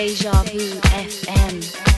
Deja Vu FM.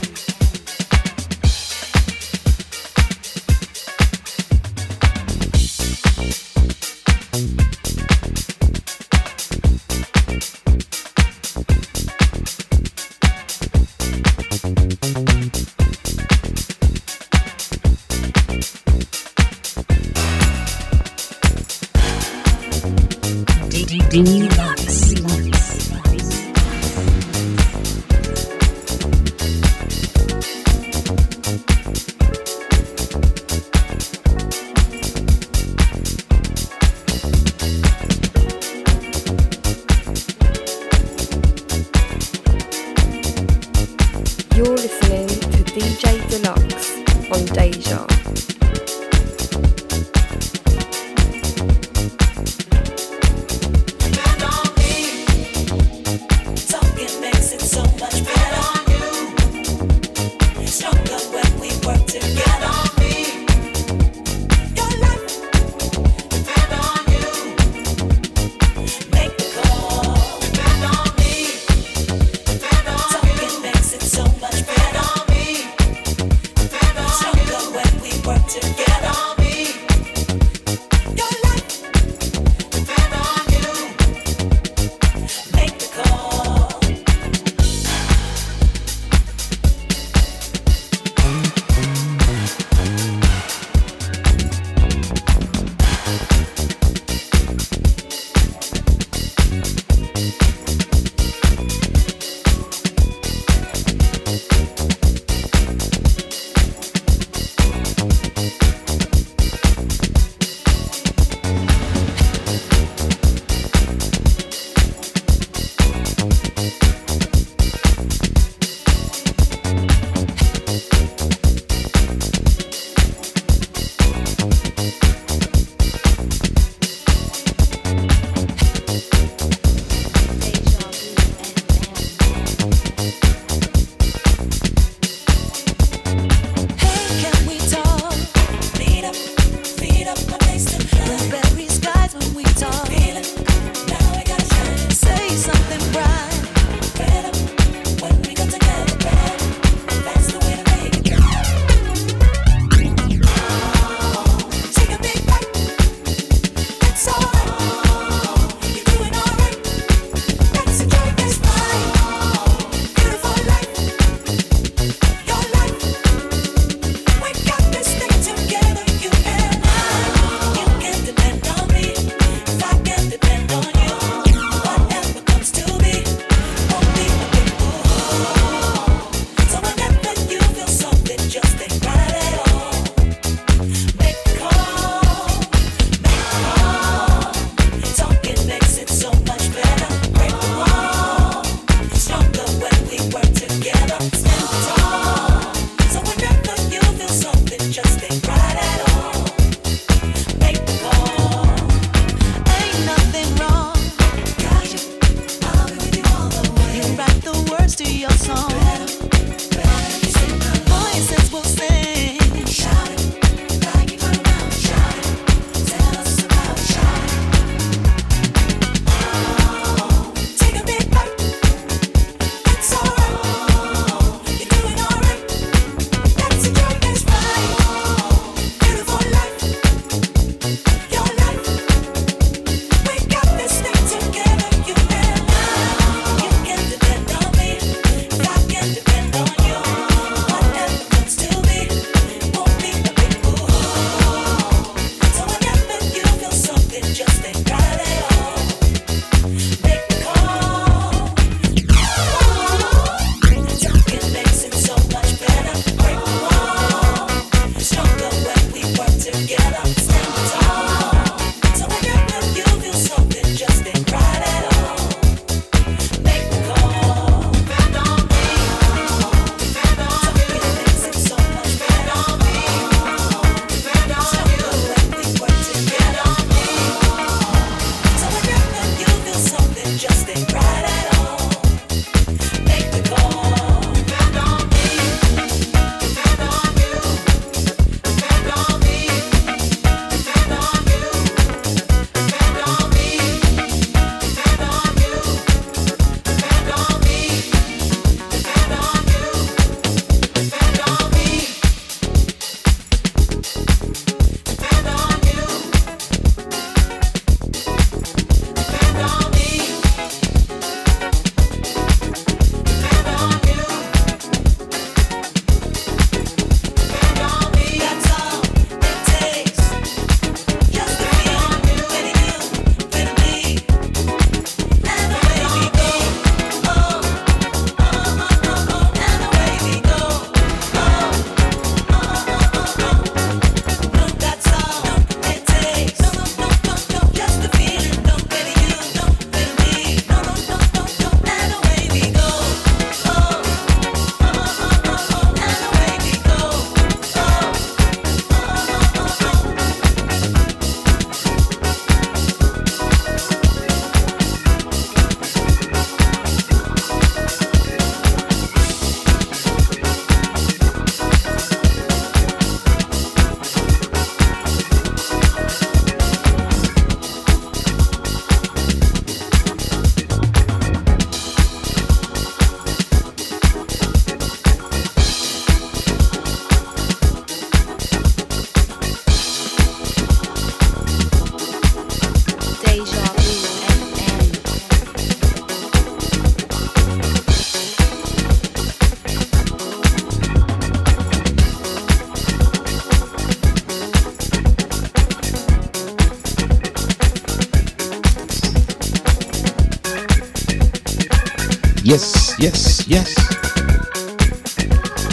Yes.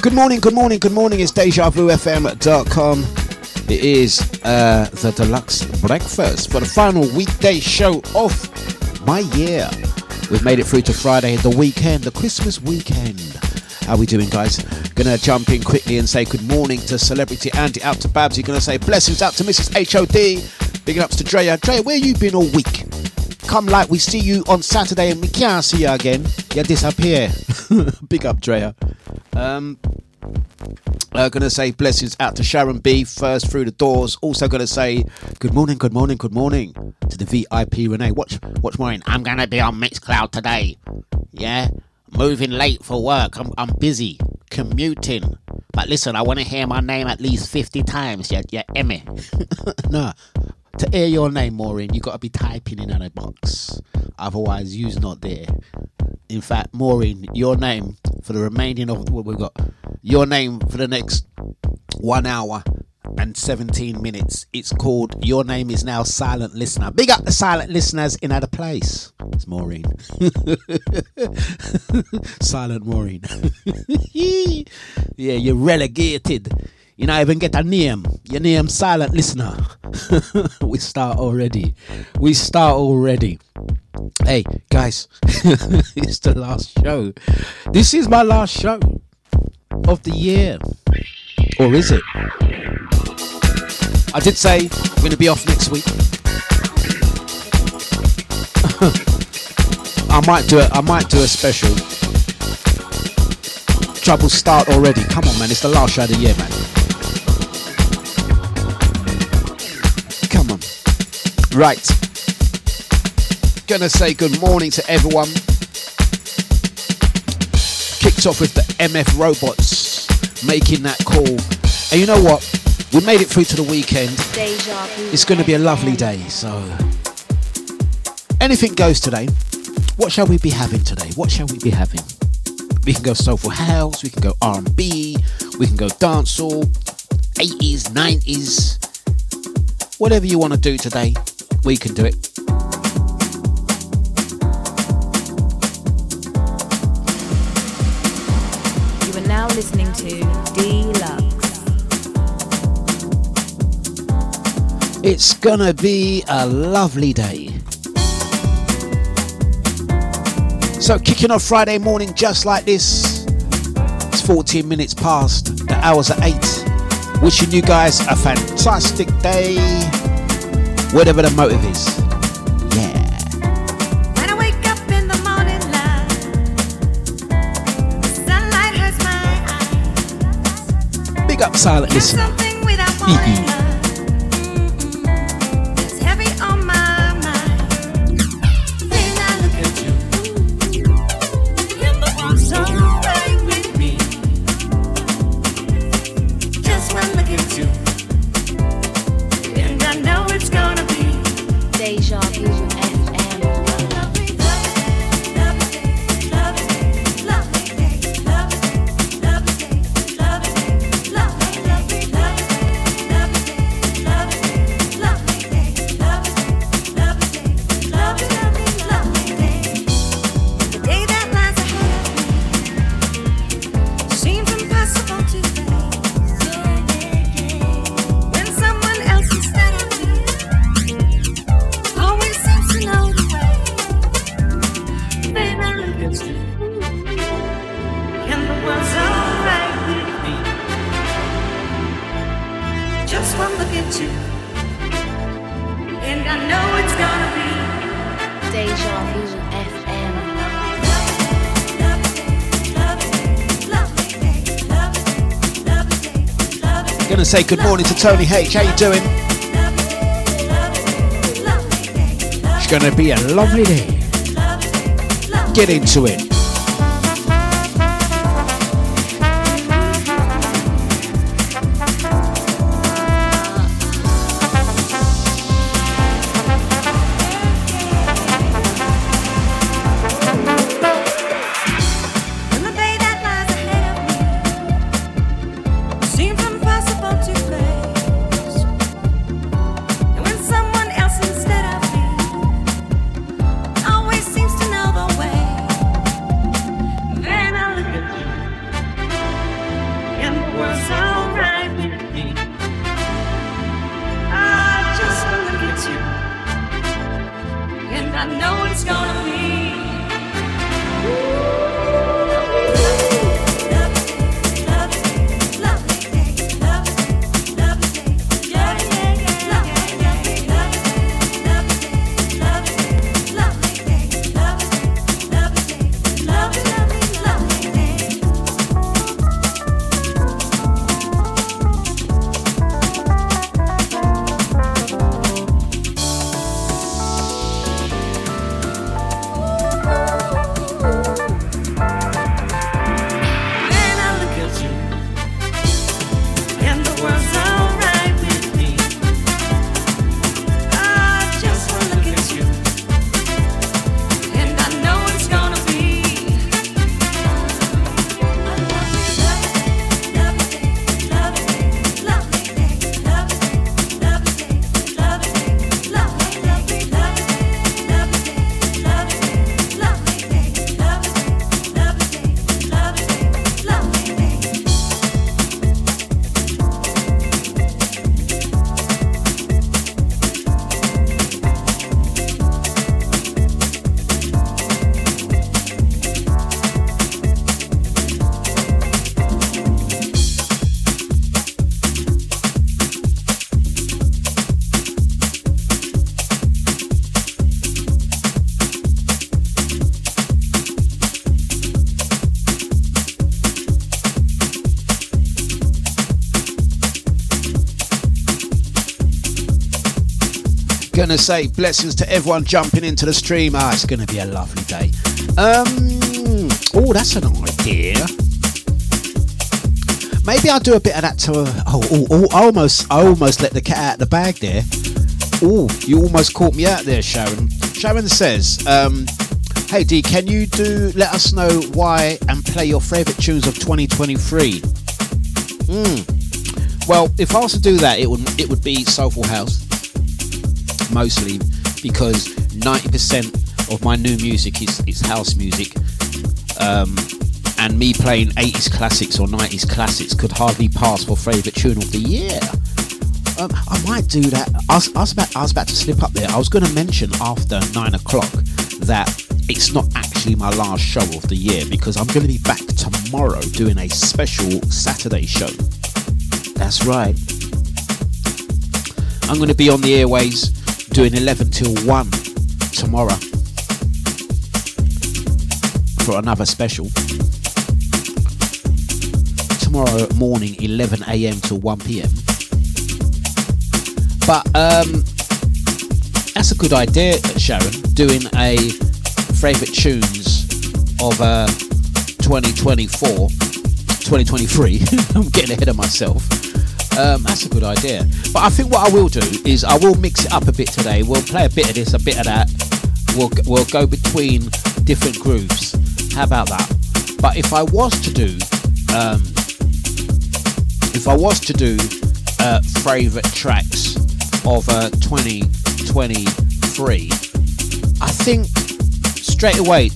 Good morning, good morning, good morning. It's DejaVuFM.com. It is uh, the Dlux breakfast for the final weekday show of my year. We've made it through to Friday, the weekend, the Christmas weekend. How we doing, guys? Gonna jump in quickly and say good morning to celebrity Andy, out to Babsy. Gonna say blessings out to Mrs. HOD. Big ups to Drea. Drea, where you been all week? Come like we see you on Saturday and we can't see you again. You disappear. Big up, Drea. Um, uh, gonna say blessings out to Sharon B first through the doors. Also gonna say good morning, good morning, good morning to the VIP Renee. Watch, watch Maureen. I'm gonna be on Mixcloud today. Yeah, moving late for work. I'm, I'm busy commuting. But listen, I want to hear my name at least 50 times. Yeah, yeah, Emmy. nah, to hear your name, Maureen, you got to be typing in on a box. Otherwise, you's not there. In fact, Maureen, your name for the remaining of what we've got, your name for the next one hour and 17 minutes. It's called Your Name is Now Silent Listener. Big up the silent listeners in other place. It's Maureen. silent Maureen. yeah, you're relegated. You not even get a name. Your name silent listener. we start already. We start already. Hey guys, it's the last show. This is my last show of the year. Or is it? I did say I'm going to be off next week. I might do it. I might do a special. Trouble start already. Come on, man! It's the last show of the year, man. Right. Gonna say good morning to everyone. Kicked off with the MF Robots making that call. And you know what? We made it through to the weekend. It's going to be a lovely day, so anything goes today. What shall we be having today? What shall we be having? We can go soulful house, we can go R&B, we can go dancehall, 80s, 90s. Whatever you want to do today, we can do it. You are now listening to Dlux. It's gonna be a lovely day. So, kicking off Friday morning just like this. It's 14 minutes past the hours at 8. Wishing you guys a fantastic day, whatever the motive is. Yeah. When say good morning to Tony H. How you doing? It's gonna be a lovely day. Get into it. Say blessings to everyone jumping into the stream. Ah, it's gonna be a lovely day. Um, oh, that's an idea. Maybe I'll do a bit of that to. Oh, oh, oh, almost, I almost let the cat out of the bag there. Oh, you almost caught me out there, Sharon. Sharon says, um, "Hey D, can you do? Let us know why and play your favourite tunes of 2023." Hmm. Well, if I was to do that, it would it would be soulful house, mostly because 90% of my new music is is house music. Um, and me playing 80s classics or 90s classics could hardly pass for favourite tune of the year. Um, I might do that. I was, I, was about, I was about to slip up there. I was going to mention after nine o'clock that it's not actually my last show of the year because I'm going to be back tomorrow doing a special Saturday show. That's right. I'm going to be on the airways doing 11 till 1 tomorrow for another special. Tomorrow morning, 11 a.m. till 1 p.m. But um, that's a good idea, Sharon. Doing a favourite tunes of uh, 2024, 2023. I'm getting ahead of myself. Um, that's a good idea. But I think what I will do is I will mix it up a bit today. We'll play a bit of this, a bit of that. We'll we'll go between different grooves. How about that? But if I was to do, um, if I was to do uh, favourite tracks of uh, 2023, I think straight away,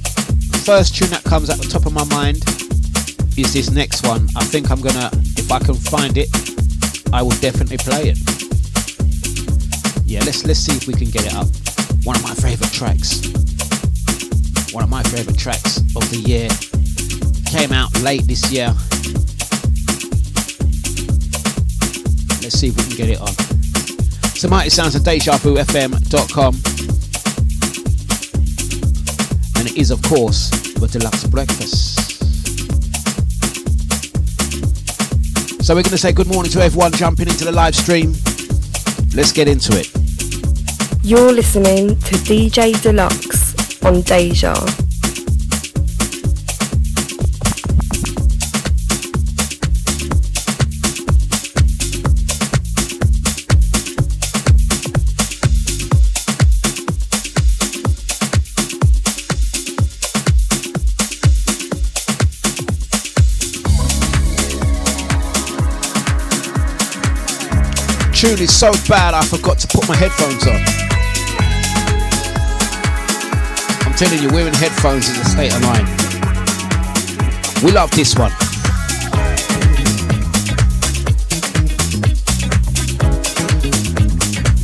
first tune that comes at the top of my mind is this next one. I think I'm gonna, if I can find it, I will definitely play it. Yeah, let's let's see if we can get it up. One of my favourite tracks. One of my favourite tracks of the year. Came out late this year. Let's see if we can get it on. So Mighty Sounds of DejaVuFM.com. And it is of course the Dlux breakfast. So we're going to say good morning to everyone jumping into the live stream. Let's get into it. You're listening to DJ Dlux on Deja. So bad I forgot to put my headphones on. I'm telling you, wearing headphones is a state of mind. We love this one.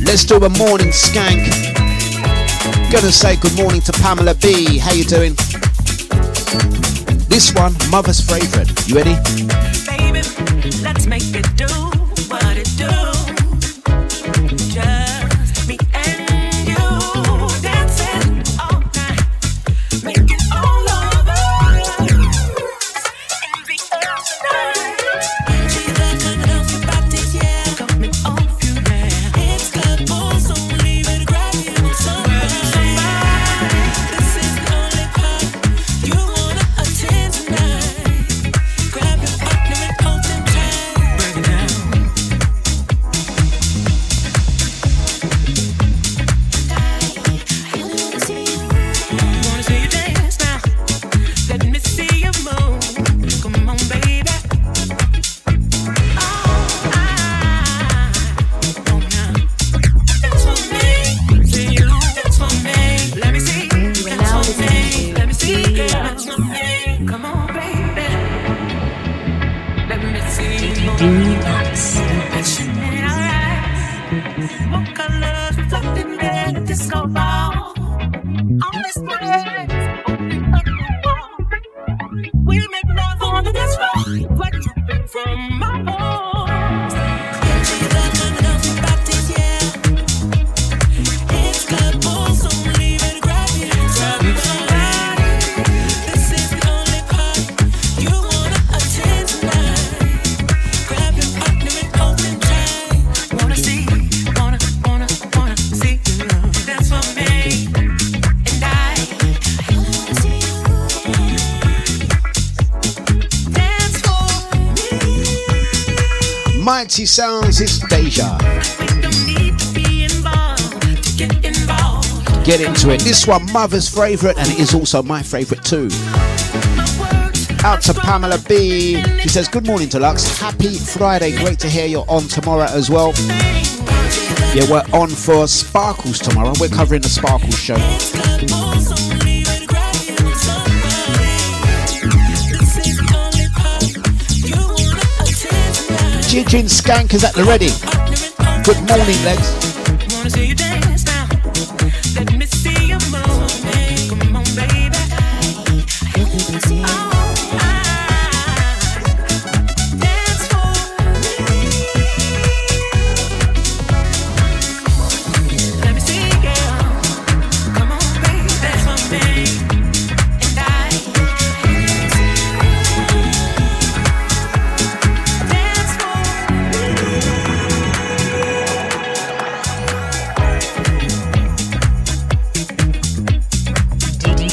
Let's do a morning skank. Gonna say good morning to Pamela B. How you doing? This one, mother's favorite. You ready? What colors up in there, disco ball? All this money. Mighty Sounds, it's Deja. Get into it. This one, Mother's favourite, and it is also my favourite too. Out to Pamela B. She says, Good morning, Dlux. Happy Friday. Great to hear you're on tomorrow as well. Yeah, we're on for Sparkles tomorrow. We're covering the Sparkles show. Jijin skankers at the ready. Good morning, legs.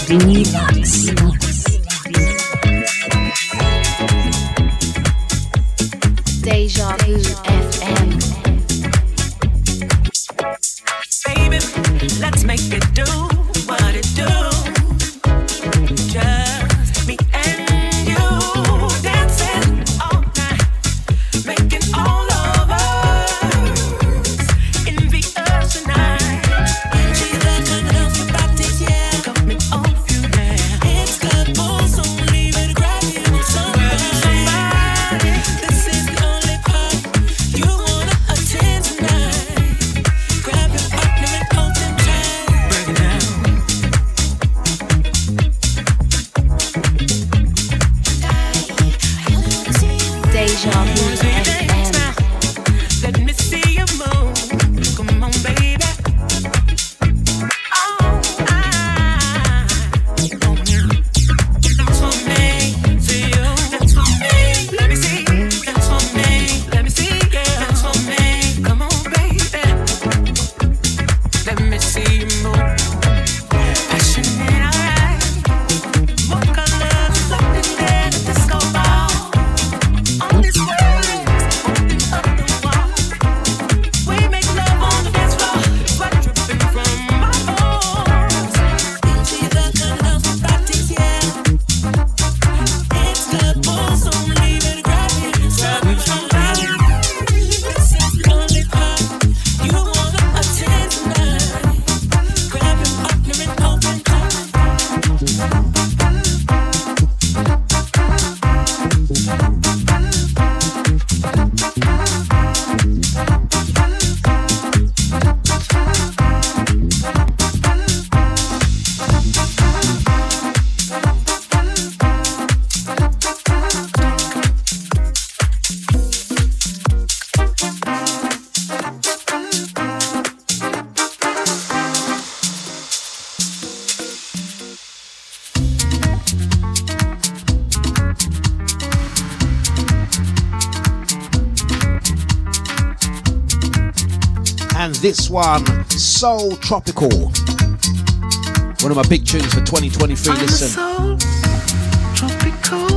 Martini one, Soul Tropical. One of my big tunes for 2023. I'm Listen. Soul tropical.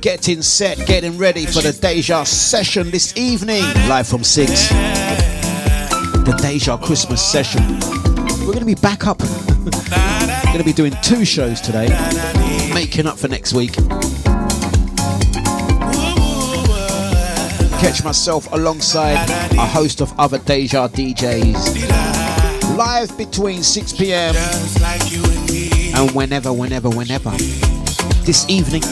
Getting set, getting ready for the Deja session this evening, live from 6. The Deja Christmas session. We're going to be back up. going to be doing two shows today, making up for next week. Catch myself alongside a host of other Deja DJs. Live between 6 pm and whenever, whenever, whenever. This evening,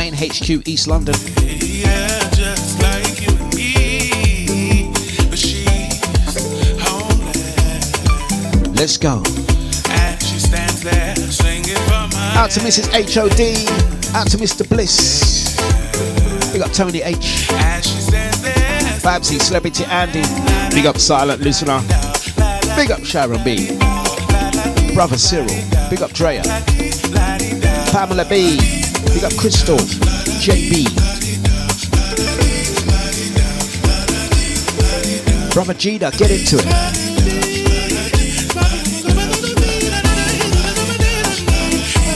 main HQ East London. Let's go. Out to Mrs. HOD. Out to Mr. Bliss. Big up Tony H. Babsy, Celebrity Andy. Big up Silent Listener. Big up Sharon B. Brother Cyril. Big up Drea. Pamela B. Big up Crystal. JB. Brother Gina, get into it.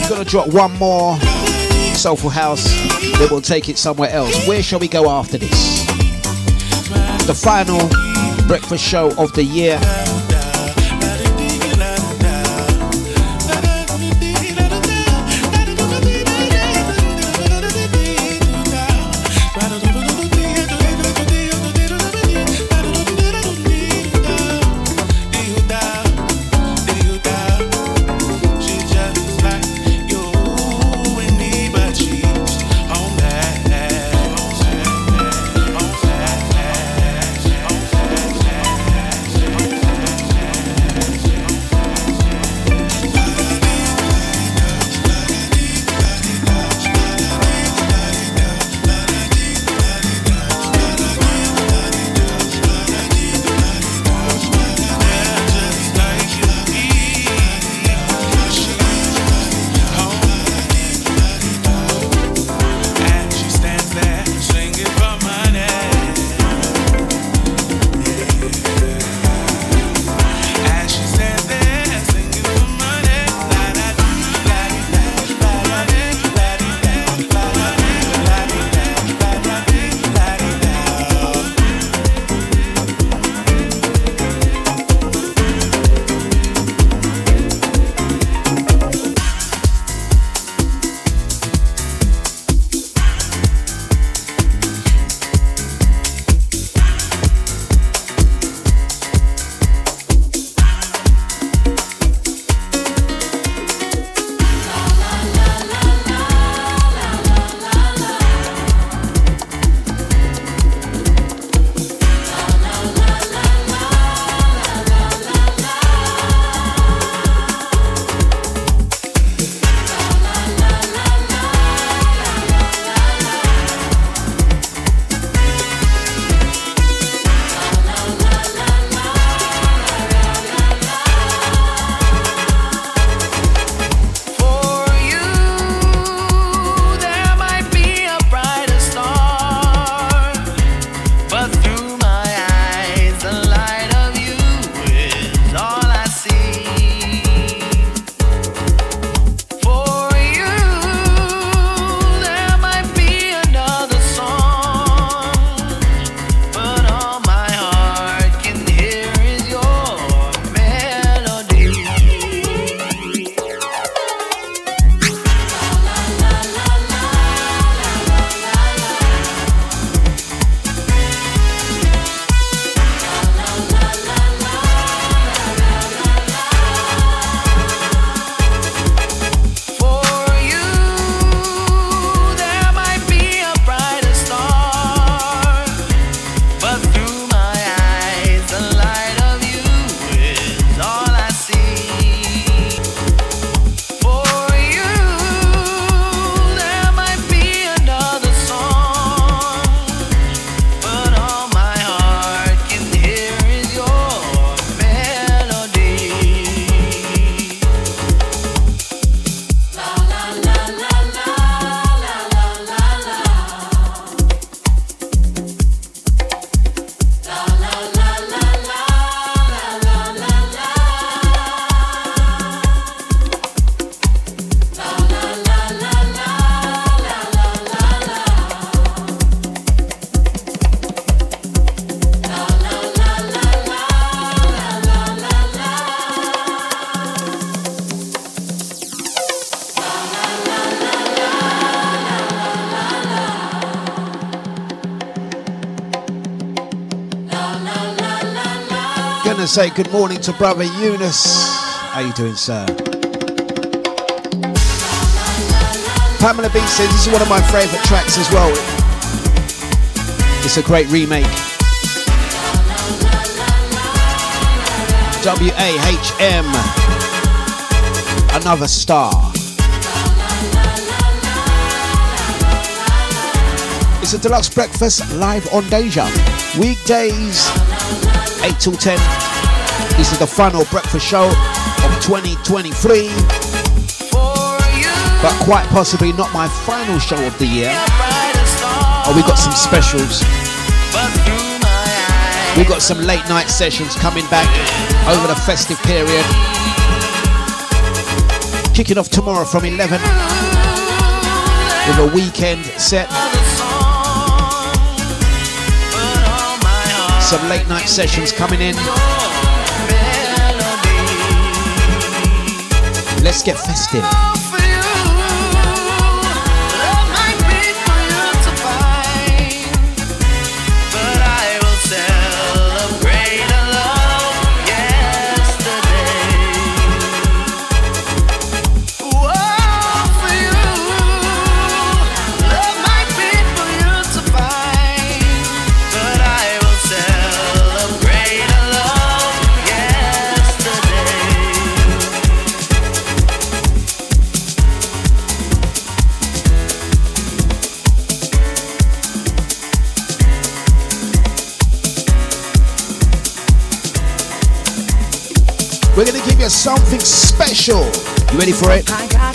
Gonna drop one more soulful house, then we'll take it somewhere else. Where shall we go after this? The final breakfast show of the year. Say good morning to brother Eunice. How you doing, sir? Pamela B says this is one of my favourite tracks as well. It's a great remake. W A H M. Another star. It's a Dlux breakfast live on Deja. Weekdays, 8 till 10. This is the final breakfast show of 2023. But quite possibly not my final show of the year. Oh, we've got some specials. We've got some late night sessions coming back over the festive period. Kicking off tomorrow from 11 with a weekend set. Some late night sessions coming in. Let's get festive. Something special. You ready for it?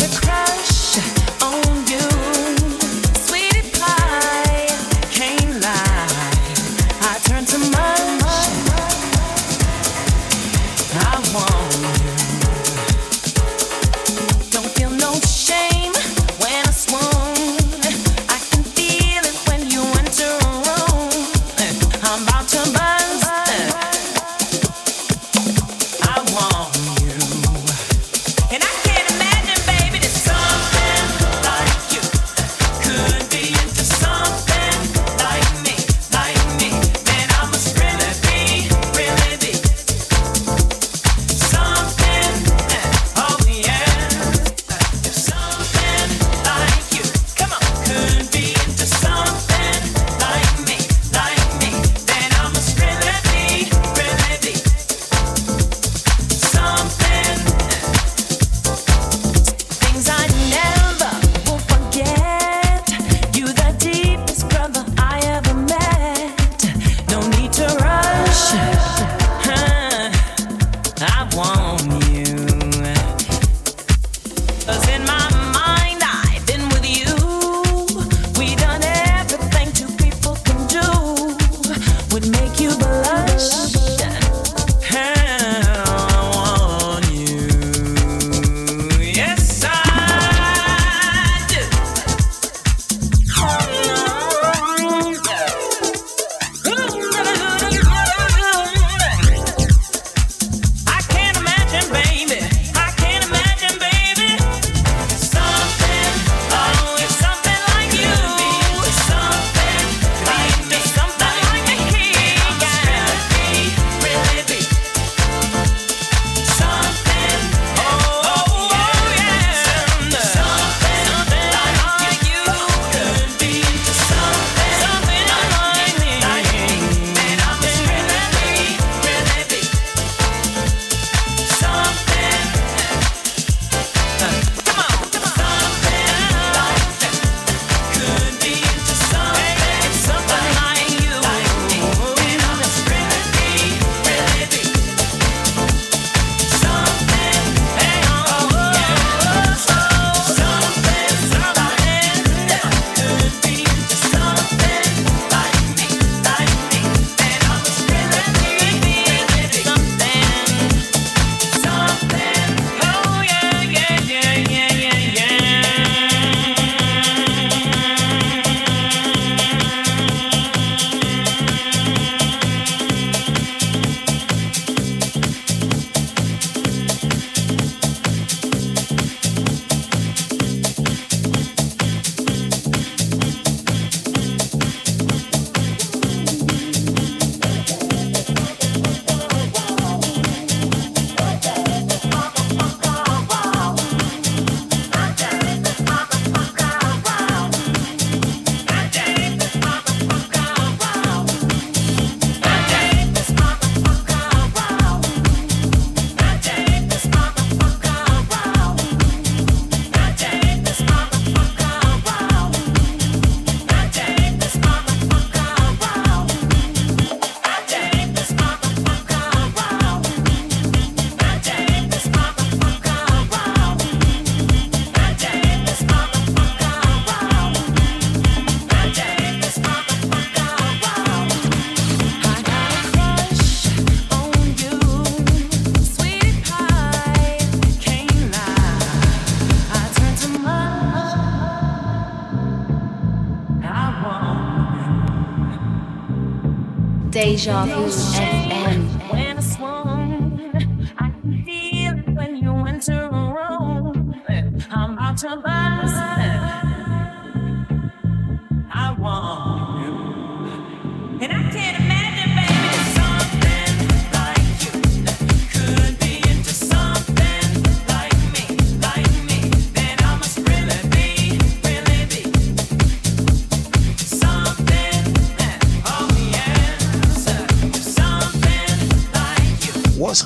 Deja Vu.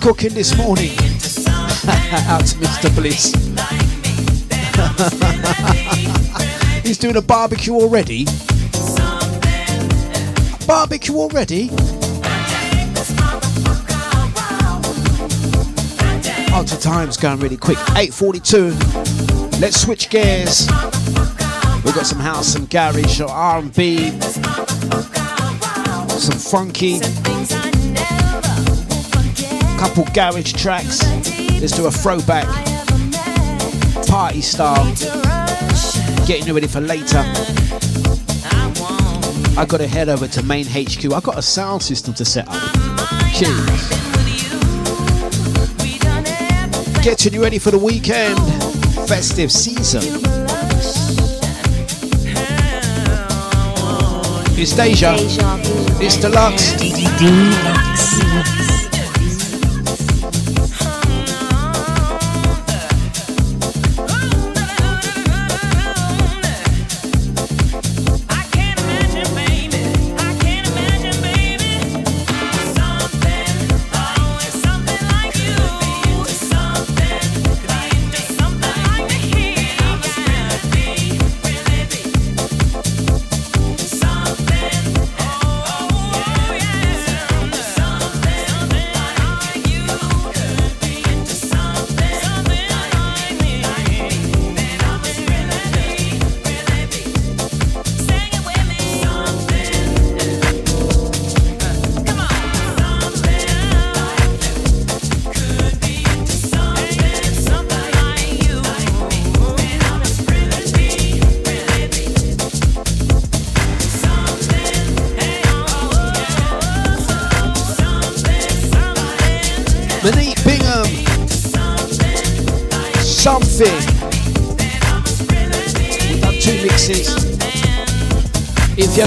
Cooking this morning? Out to Mr. Bliss. He's doing a barbecue already. Barbecue already? Oh, to time's going really quick. 8:42. Let's switch gears. We've got some house, some garage, some R&B, some funky, couple garage tracks. Let's do a throwback party style. Getting you ready for later. I got to head over to main HQ. I got a sound system to set up. Cheers. Getting you ready for the weekend. Festive season. It's Deja. It's Dlux.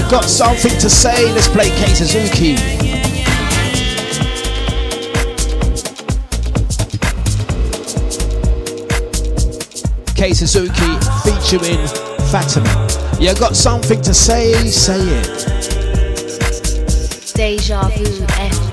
You've got something to say, let's play K Suzuki. K Suzuki featuring Fatima. You got something to say, say it. Deja Vu.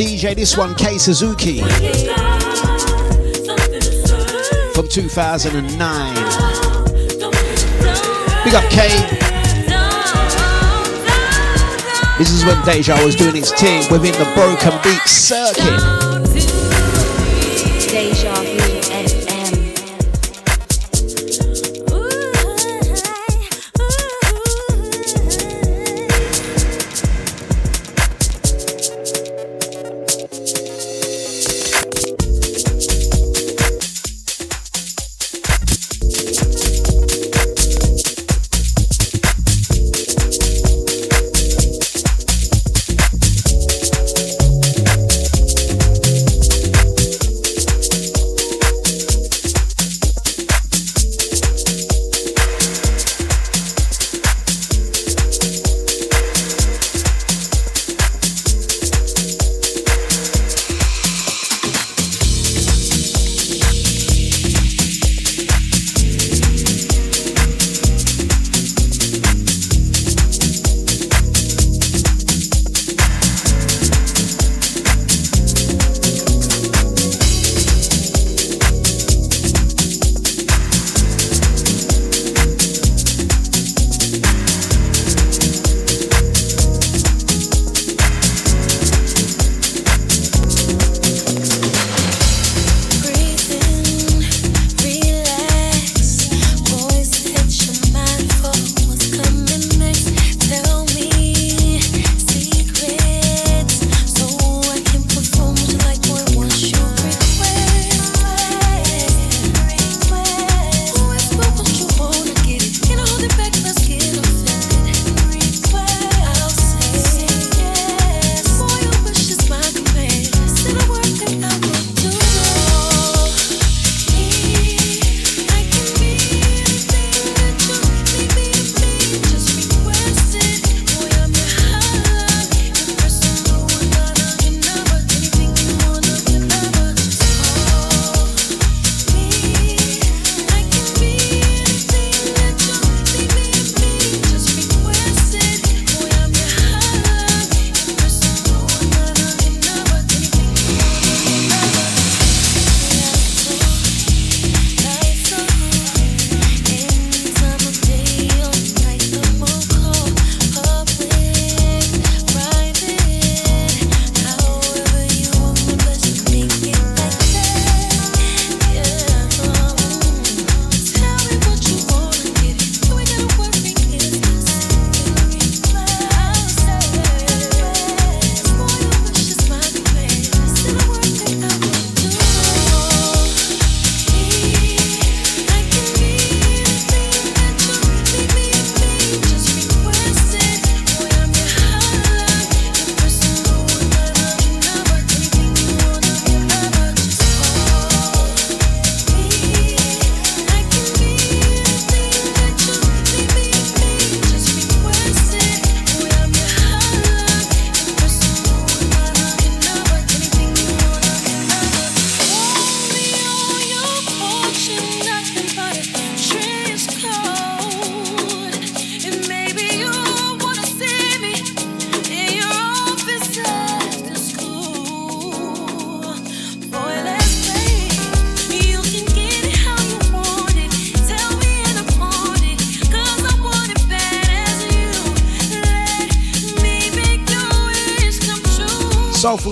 DJ. This one, K Suzuki from 2009. Big up K. This is when Deja was doing its thing within the broken beat circuit.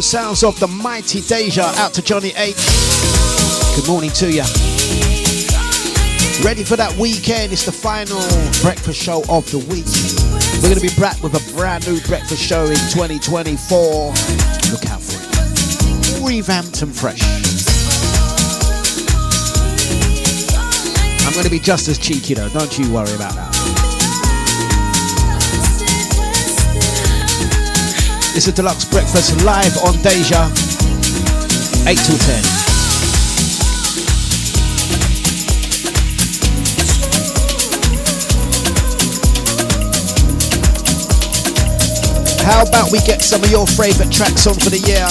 Sounds of the mighty Deja out to Johnny H. Good morning to you. Ready for that weekend? It's the final breakfast show of the week. We're going to be back with a brand new breakfast show in 2024. Look out for it. Revamped and fresh. I'm going to be just as cheeky though, don't you worry about that. It's a Dlux breakfast live on Deja, 8 till 10. How about we get some of your favourite tracks on for the year?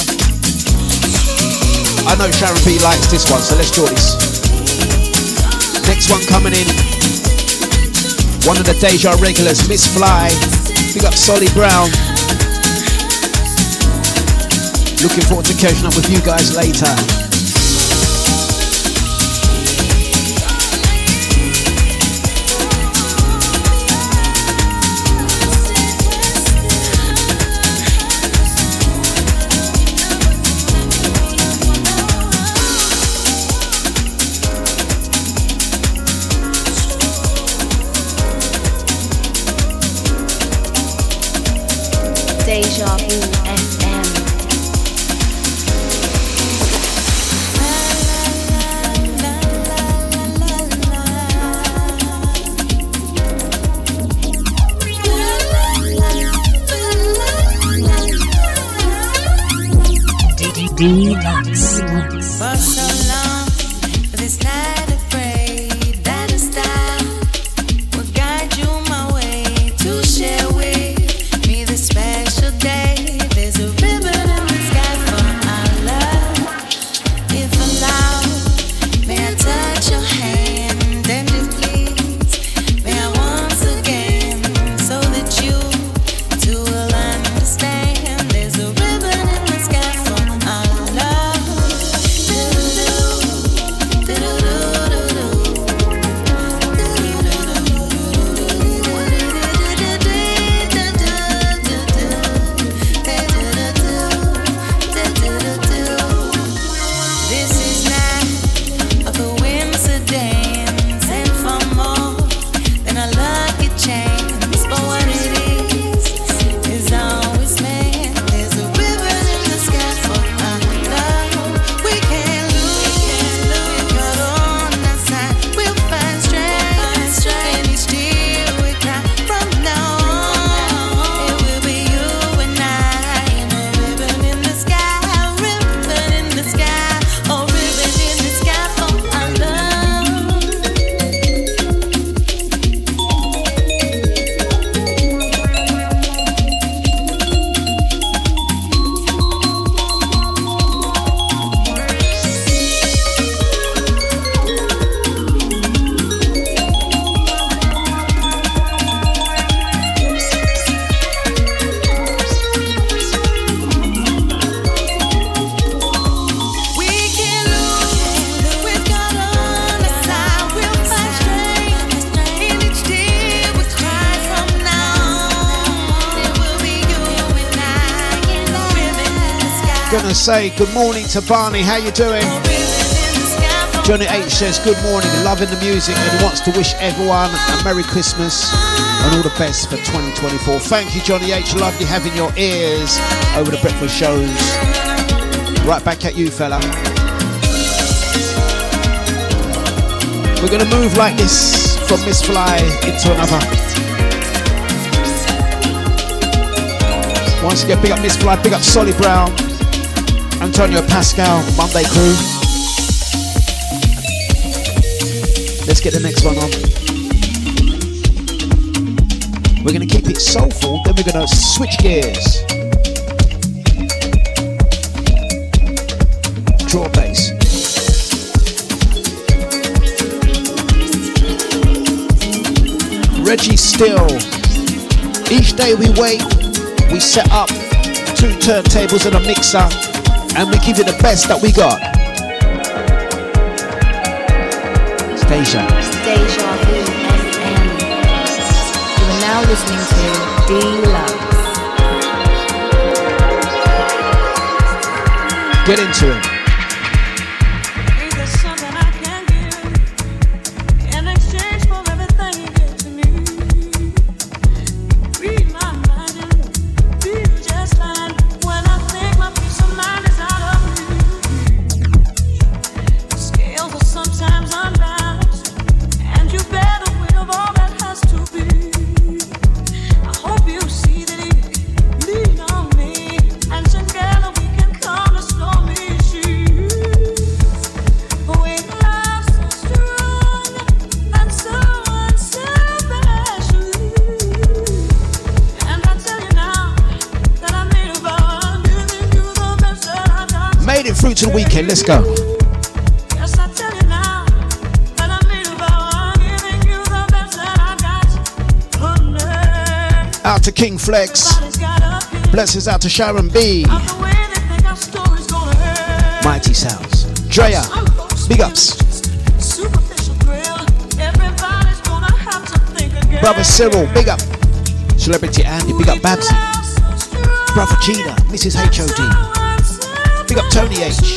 I know Sharon B likes this one, so let's do this. Next one coming in. One of the Deja regulars, Miss Fly. Big up Solly Brown. Looking forward to catching up with you guys later. morning to Barney. How you doing? Johnny H says good morning, loving the music, and wants to wish everyone a Merry Christmas and all the best for 2024. Thank you, Johnny H. Lovely having your ears over the breakfast shows. Right back at you, fella. We're gonna move like this from Miss Fly into another. Once again, big up Miss Fly, big up Solly Brown. Antonio Pascal, Monday crew. Let's get the next one on. We're going to keep it soulful, then we're going to switch gears. Draw bass. Reggie Still. Each day we wait, we set up two turntables and a mixer and we give you the best that we got. Station. Station. You are now listening to D Love. Get into it. Okay, let's go. Out to King Flex. Blessings out to Sharon B. Mighty Sounds. Drea. Big ups. Brother Cyril, big up. Celebrity Andy, big up Babs. Brother Gina, Mrs. HOD. Big up Tony H.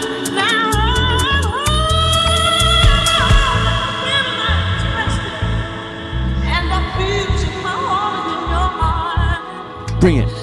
bring it.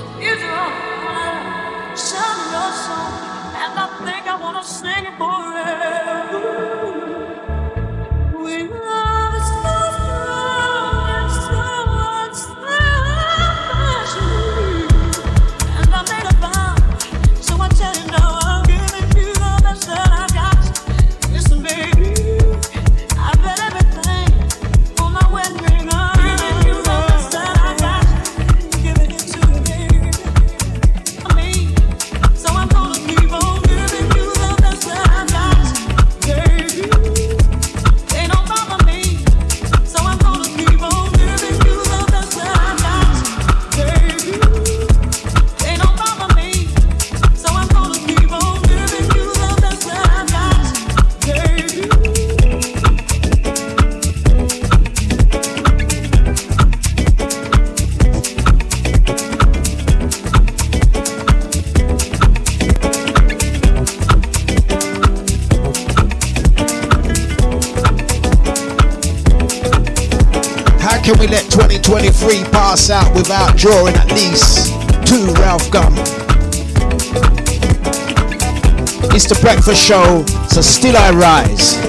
drawing at least two Ralf Gum. It's the breakfast show, so still I rise.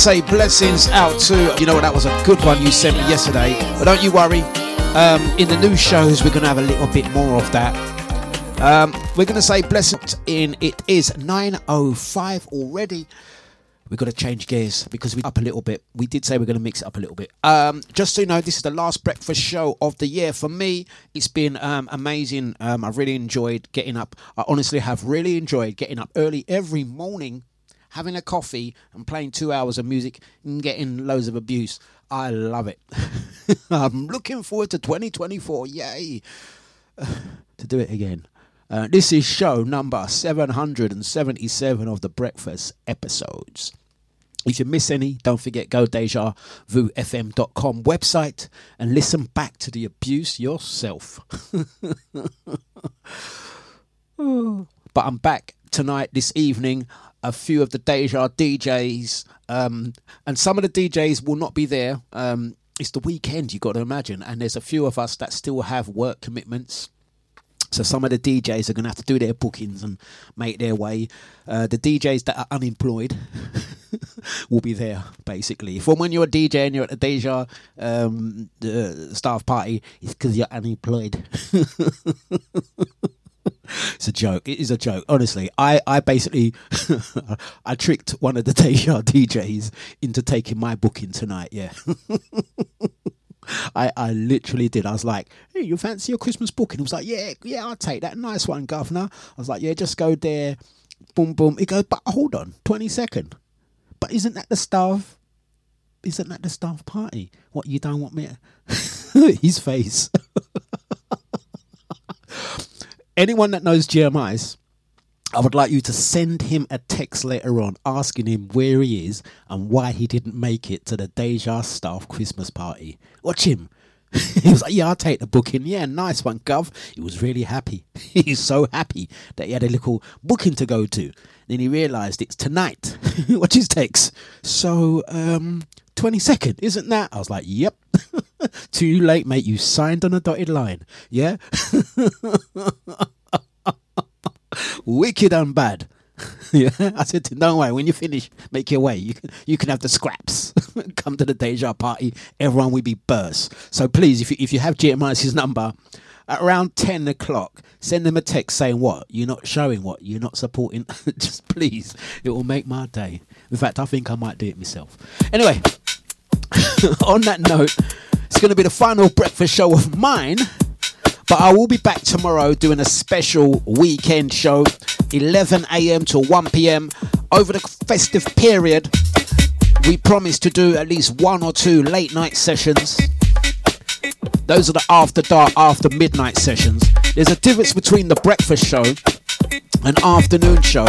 Say blessings out to, you know what, that was a good one you sent me yesterday. But don't you worry, um, in the new shows, we're to have a little bit more of that. Um, we're to say blessings in, it is 9.05 already. We've got to change gears because we're up a little bit. We did say we're going to mix it up a little bit. Um, just so you know, this is the last breakfast show of the year. For me, it's been um, amazing. Um, I've really enjoyed getting up. I honestly have really enjoyed getting up early every morning, having a coffee, and playing two hours of music and getting loads of abuse. I love it. I'm looking forward to 2024. Yay! to do it again. Uh, this is show number 777 of the breakfast episodes. If you miss any, don't forget go DejaVuFM.com website and listen back to the abuse yourself. but I'm back tonight, this evening. A few of the Deja DJs, um, and some of the DJs will not be there. Um, it's the weekend, you got to imagine, and there's a few of us that still have work commitments. So some of the DJs are going to have to do their bookings and make their way. Uh, the DJs that are unemployed will be there, basically. From when you're a DJ and you're at the Deja um, the staff party, it's because you're unemployed. it's a joke. It is a joke. Honestly, I, I basically I tricked one of the Deja DJs into taking my booking tonight. Yeah. I, I literally did. I was like, hey, you fancy your Christmas booking? He was like, yeah, yeah, I'll take that. Nice one, governor. I was like, yeah, just go there. Boom, boom. He goes, but hold on, 20 second. But isn't that the staff? Isn't that the staff party? What, you don't want me. His face. Anyone that knows GMIs, I would like you to send him a text later on asking him where he is and why he didn't make it to the Deja staff Christmas party. Watch him. he was like, Yeah, I'll take the booking. Yeah, nice one, Gov. He was really happy. He's so happy that he had a little booking to go to. Then he realised it's tonight. Watch his text. So, um, 22nd, isn't that? I was like, Yep. Too late, mate. You signed on a dotted line. Yeah? wicked and bad. yeah, I said to don't worry, when you finish, make your way. You can, you can have the scraps. Come to the Deja party. Everyone will be burst. So please, if you, if you have GMI's number, at around 10 o'clock, send them a text saying what? You're not showing what? You're not supporting? Just please, it will make my day. In fact, I think I might do it myself. Anyway, on that note, it's going to be the final breakfast show of mine. But I will be back tomorrow doing a special weekend show, 11 a.m. to 1 p.m. Over the festive period, we promise to do at least one or two late night sessions. Those are the after dark, after midnight sessions. There's a difference between the breakfast show and afternoon show,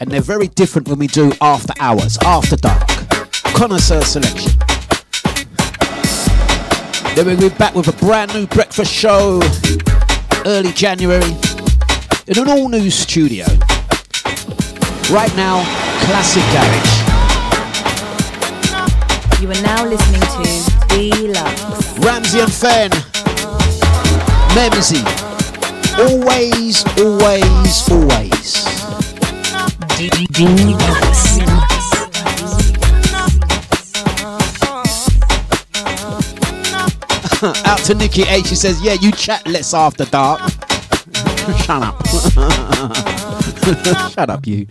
and they're very different when we do after hours, after dark. Connoisseur selection. Then we'll be back with a brand new breakfast show early January in an all new studio. Right now, Classic Garage. You are now listening to Dlux. Ramsey and Fen. Memsy. Always, away miss voice. Wanna. Out to Nikki H she says yeah you chat let's after dark. Shut up. Shut up you.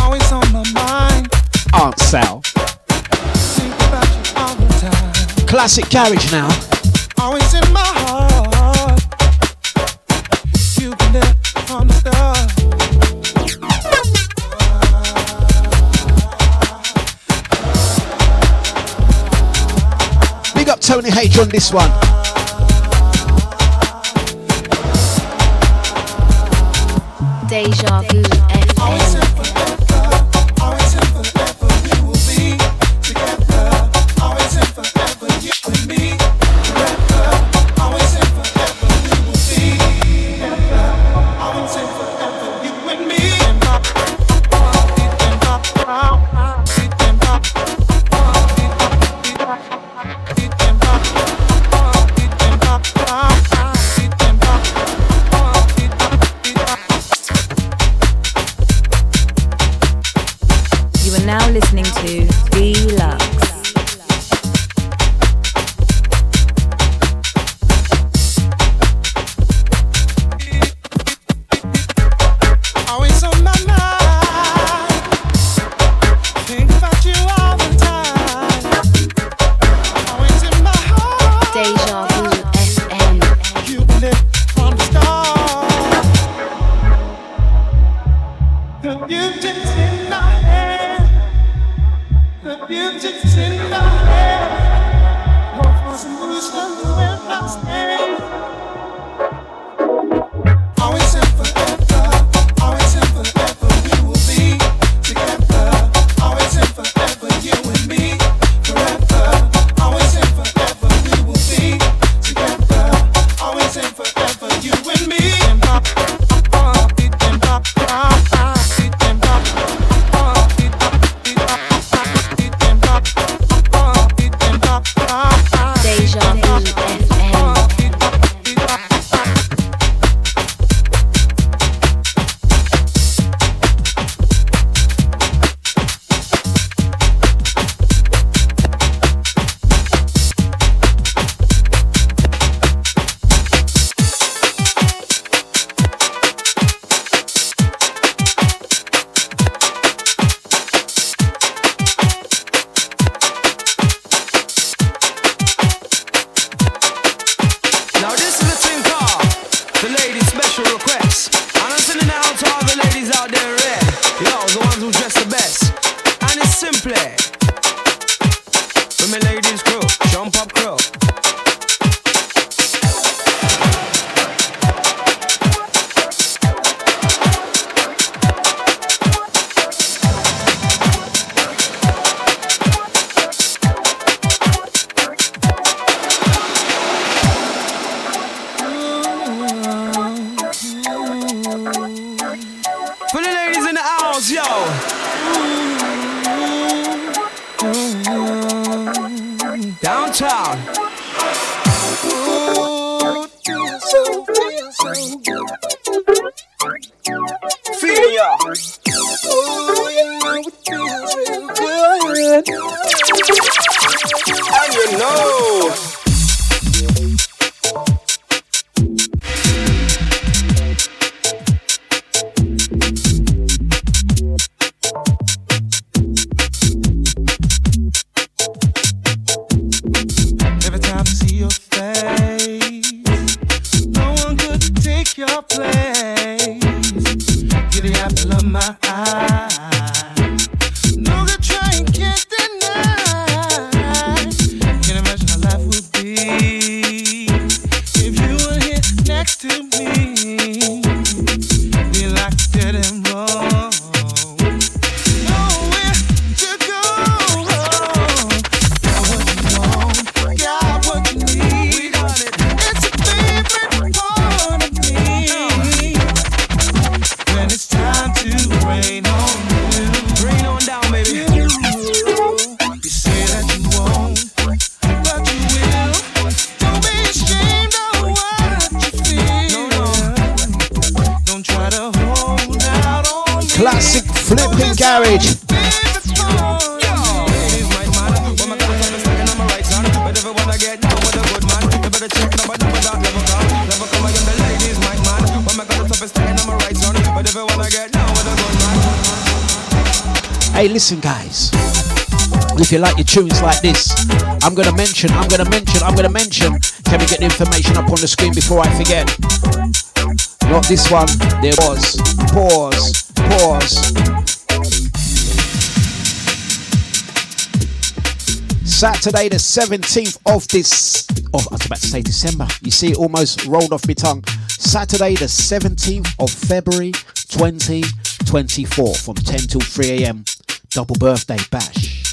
always, on my mind all soul. Think about you all the time. Classic garage now. always. Dlux. Big up Tony H on this one. Deja Vu FM. tunes like this. I'm gonna mention, I'm gonna mention, I'm gonna mention. Can we get the information up on the screen before I forget? Not this one. There was. Pause. Pause. Saturday, the 17th of this. Oh, I was about to say December. You see, it almost rolled off my tongue. Saturday, the 17th of February, 2024, from 10 till 3 a.m. Double birthday bash.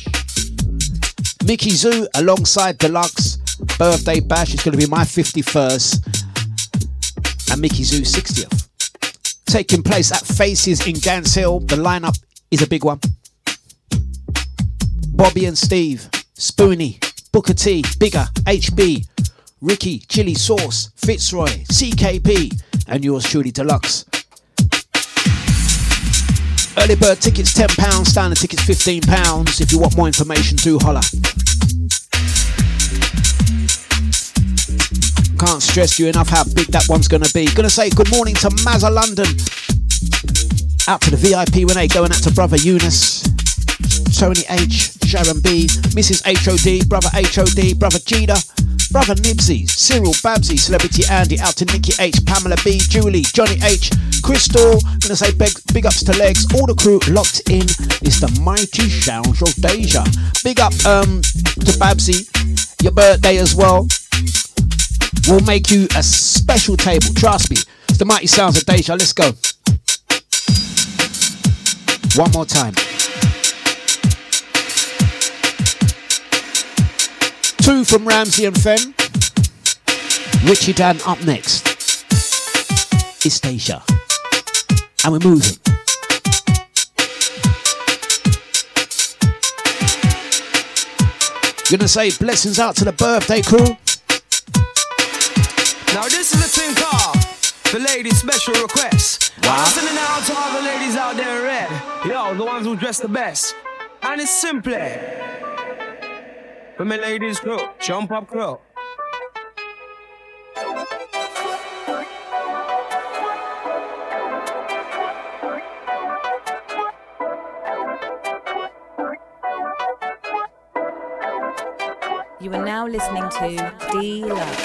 Mickey Zoo alongside Dlux. Birthday bash It's going to be my 51st and Mickey Zoo's 60th. Taking place at Faces in Gants Hill. The lineup is a big one. Bobby and Steve, Spoony, Booker T, Bigger, HB, Ricky, Chili Sauce, Fitzroy, CKP, and yours truly Dlux. Early bird tickets £10, standard tickets £15. If you want more information, do holler. Can't stress you enough how big that one's gonna be. Gonna say good morning to Mazza London. Out to the VIP Renee, going out to brother Eunice, Tony H, Sharon B, Mrs. HOD, brother HOD, brother Gita, brother Nibsy, Cyril Babsy, Celebrity Andy, out to Nikki H, Pamela B, Julie, Johnny H, Crystal, gonna say big, big ups to Legs, all the crew locked in. It's the mighty sounds of Deja. Big up um to Babsy, your birthday as well. We'll make you a special table, trust me. It's the mighty sounds of Deja. Let's go. One more time. Two from Ramsey and Fen. Richie Dan up next. It's Deja. And we're moving. Gonna say blessings out to the birthday crew. Now this is a thing called the ladies' special request. Wow. I'm sending out to all the ladies out there in red. Yo, the ones who dress the best. And it's simply ladies crew, jump up crew. You are now listening to D Love.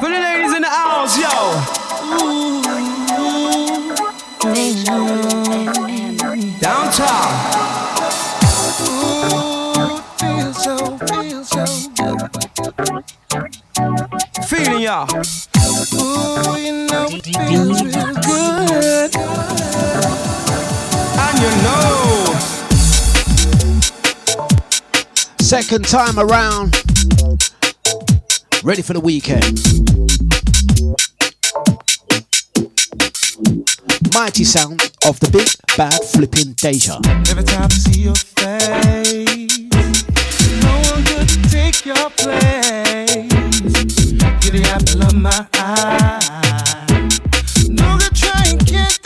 For the ladies in the house, yo. Downtown. Ooh, Feel so, feel so good. Feeling y'all. Ooh, you know it feels real good. And you know. Second time around. Ready for the weekend. Mighty sound of the big bad flipping Deja. Every time I see your face, no one could take your place. You're the apple of my eye. No good trying, can't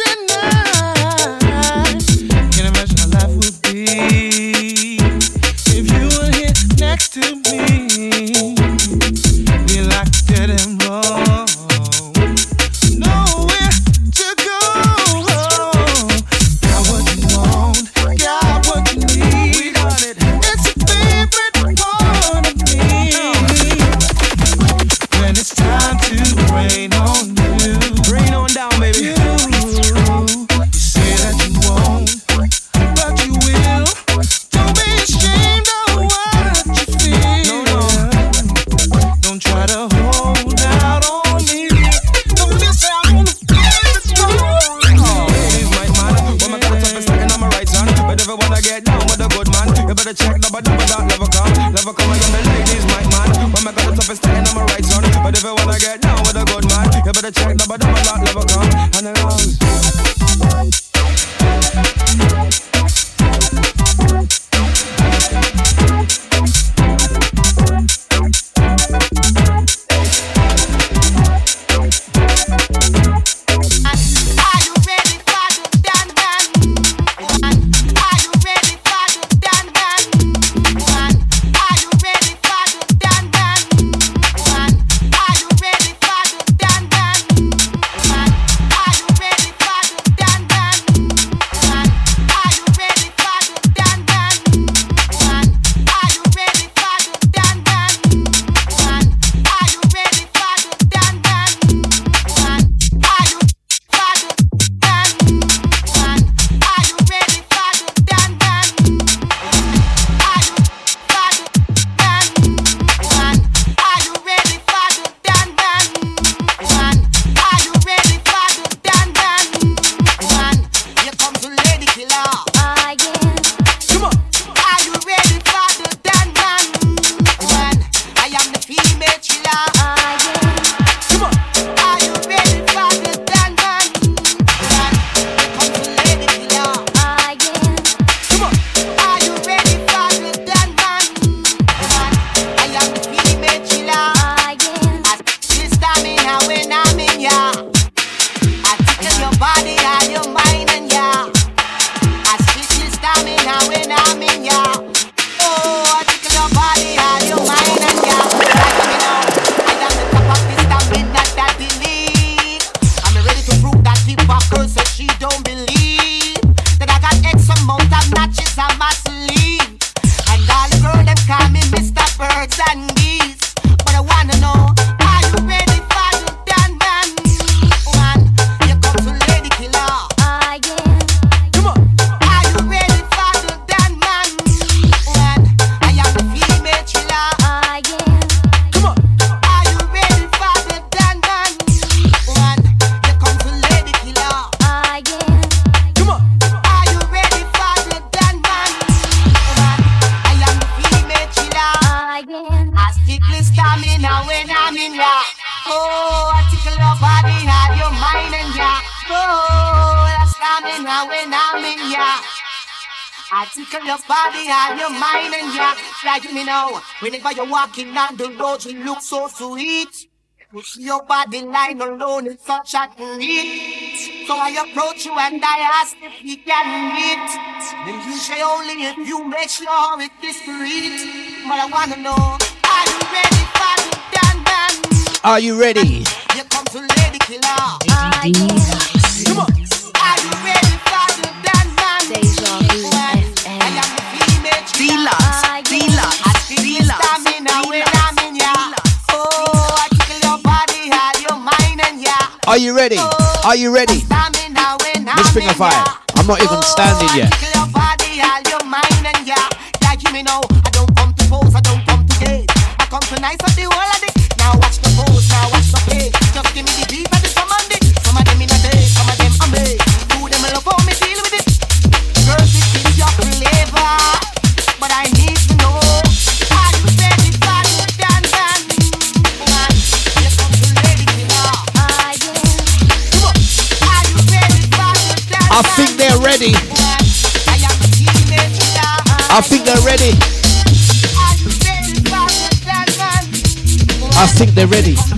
it you're walking down the road. you look so sweet. Push your body lying alone in such a heat. So I approach you and I ask if you can meet. Then you say only if you make sure it's discreet. But I wanna know, are you ready for the dance? Are you ready? Here comes the lady killer. Come on, are you ready? Are you ready? Are you ready? Let's fire. I'm not even standing yet. I don't come to pose, I don't come to. I come to nice the world. ready. I think they're ready. I think they're ready.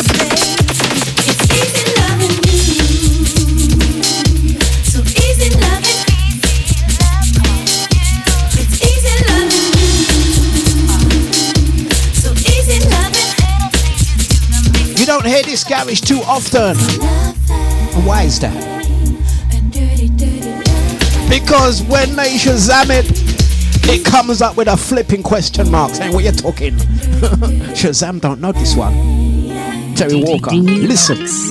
garage too often. And why is that? Because when they Shazam it, it comes up with a flipping question mark saying what you're talking. Shazam don't know this one. Terry Walker, listen.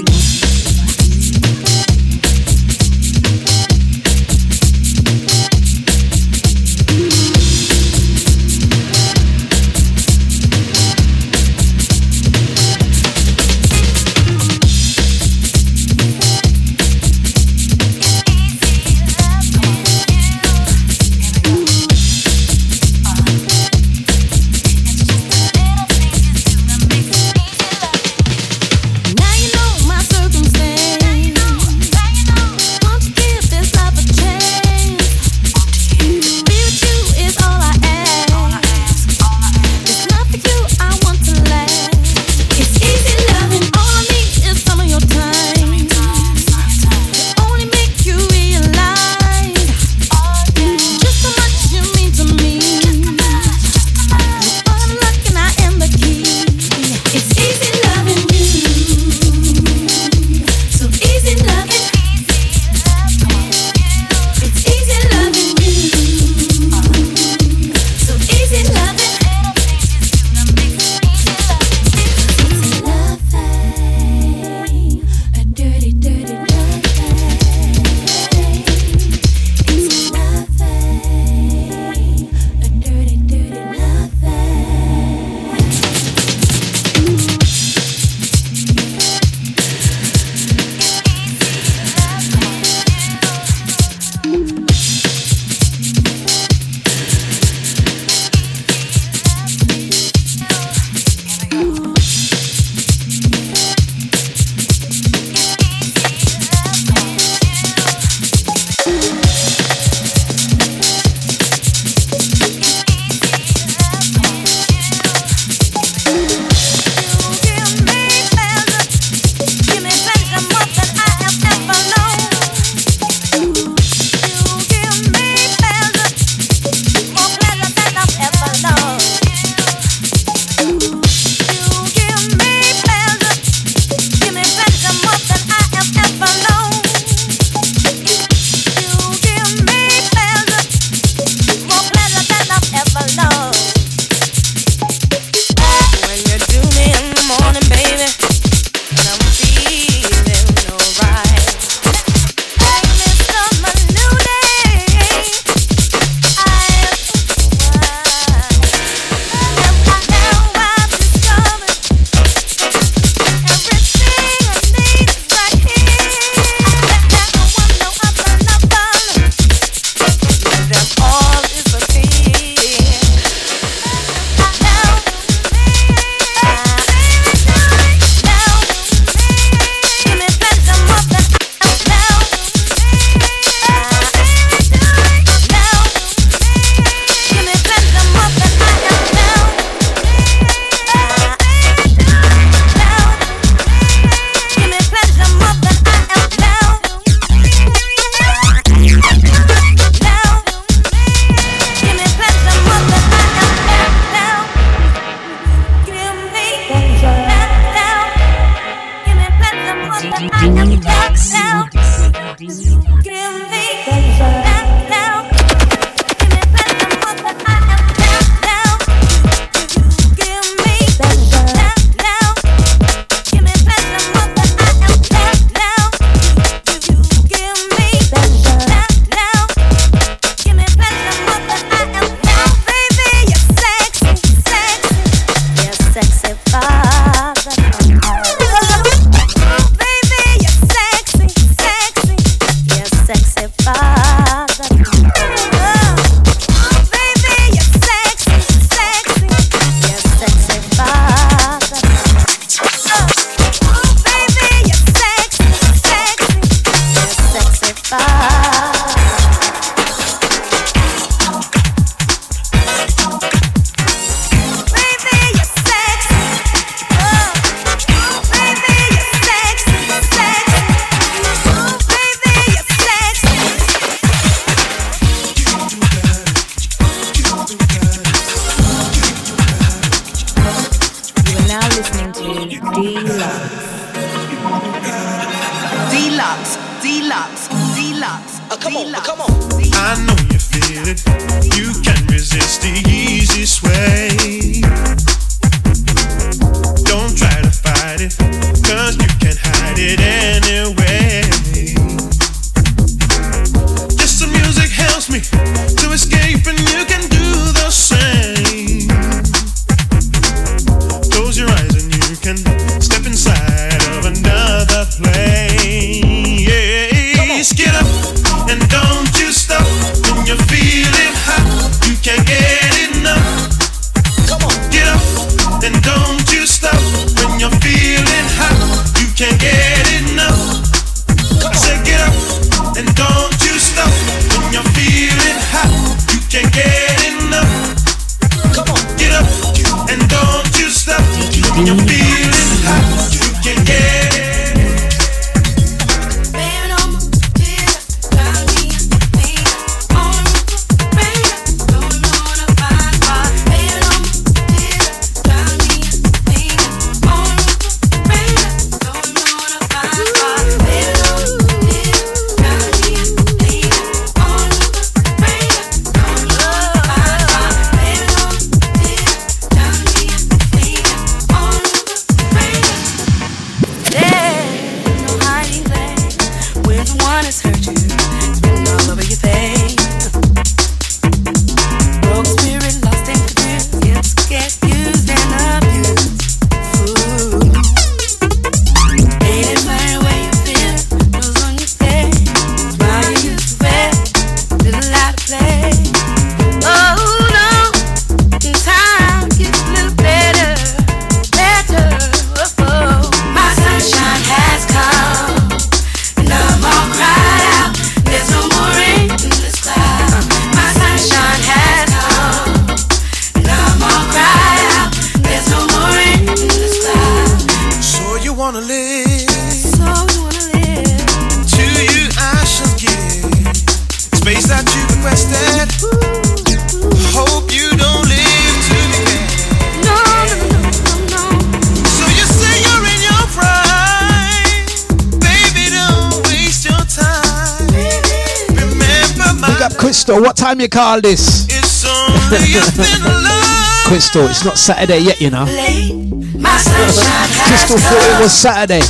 call this? It's Crystal, it's not Saturday yet, you know. Crystal thought it was Saturday.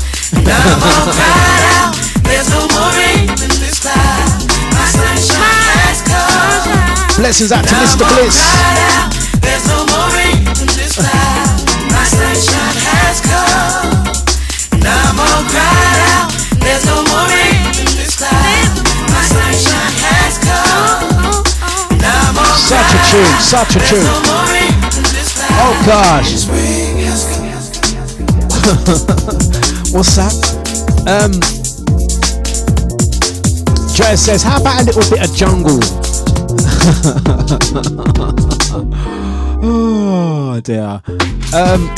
Blessings out to Mr. Bliss. tune, such a tune. Oh gosh. What's that? Um, Joe says, how about a little bit of jungle? oh dear. Um,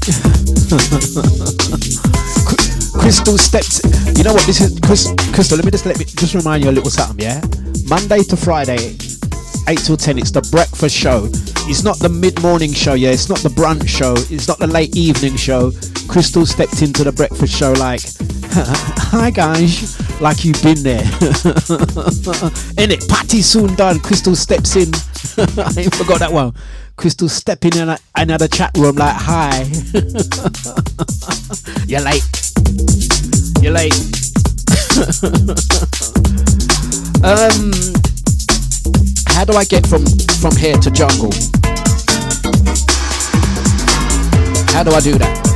Crystal steps. You know what? This is Chris, Crystal. Let me just let me just remind you a little something. Yeah, Monday to Friday, 8 till 10. It's the breakfast show. It's not the mid morning show, yeah. It's not the brunch show. It's not the late evening show. Crystal stepped into the breakfast show like, hi guys, like you've been there. in it, party soon done. Crystal steps in. I forgot that one. Crystal stepping in another chat room like, hi. You're late. You're late. um, how do I get from from here to jungle? How do I do that?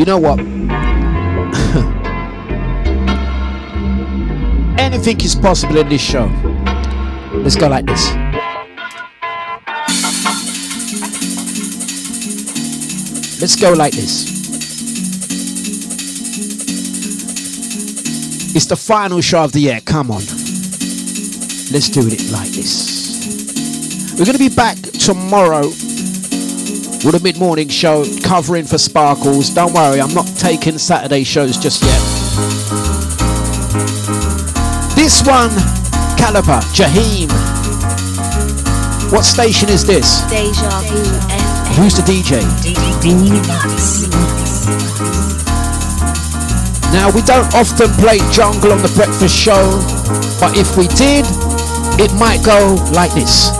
You know what? Anything is possible in this show. Let's go like this. Let's go like this. It's the final show of the year. Come on. Let's do it like this. We're going to be back tomorrow with a mid morning show covering for Sparkles. Don't worry, I'm not taking Saturday shows just yet. This one, Caliber, Jaheim. What station is this? Deja Vu FM. Who's the DJ? Now, we don't often play jungle on the breakfast show, but if we did, it might go like this.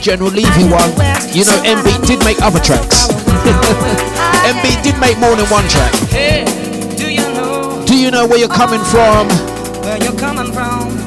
General Levy one. You know, MB did make other tracks. MB did make more than one track. Hey, do you know Do you know where you're coming from? where you're coming from?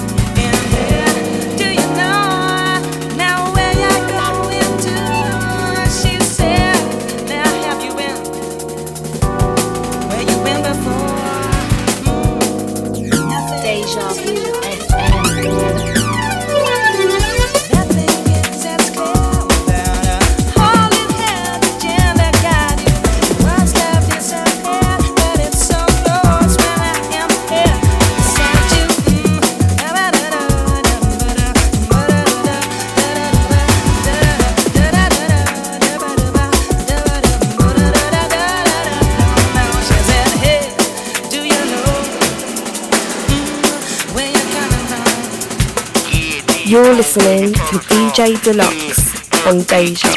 You're listening to DJ Dlux on Deja.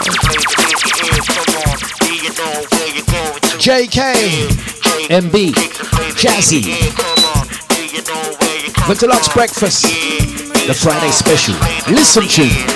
JK, MB, Jazzy, The Dlux Breakfast, the Friday special. Listen to.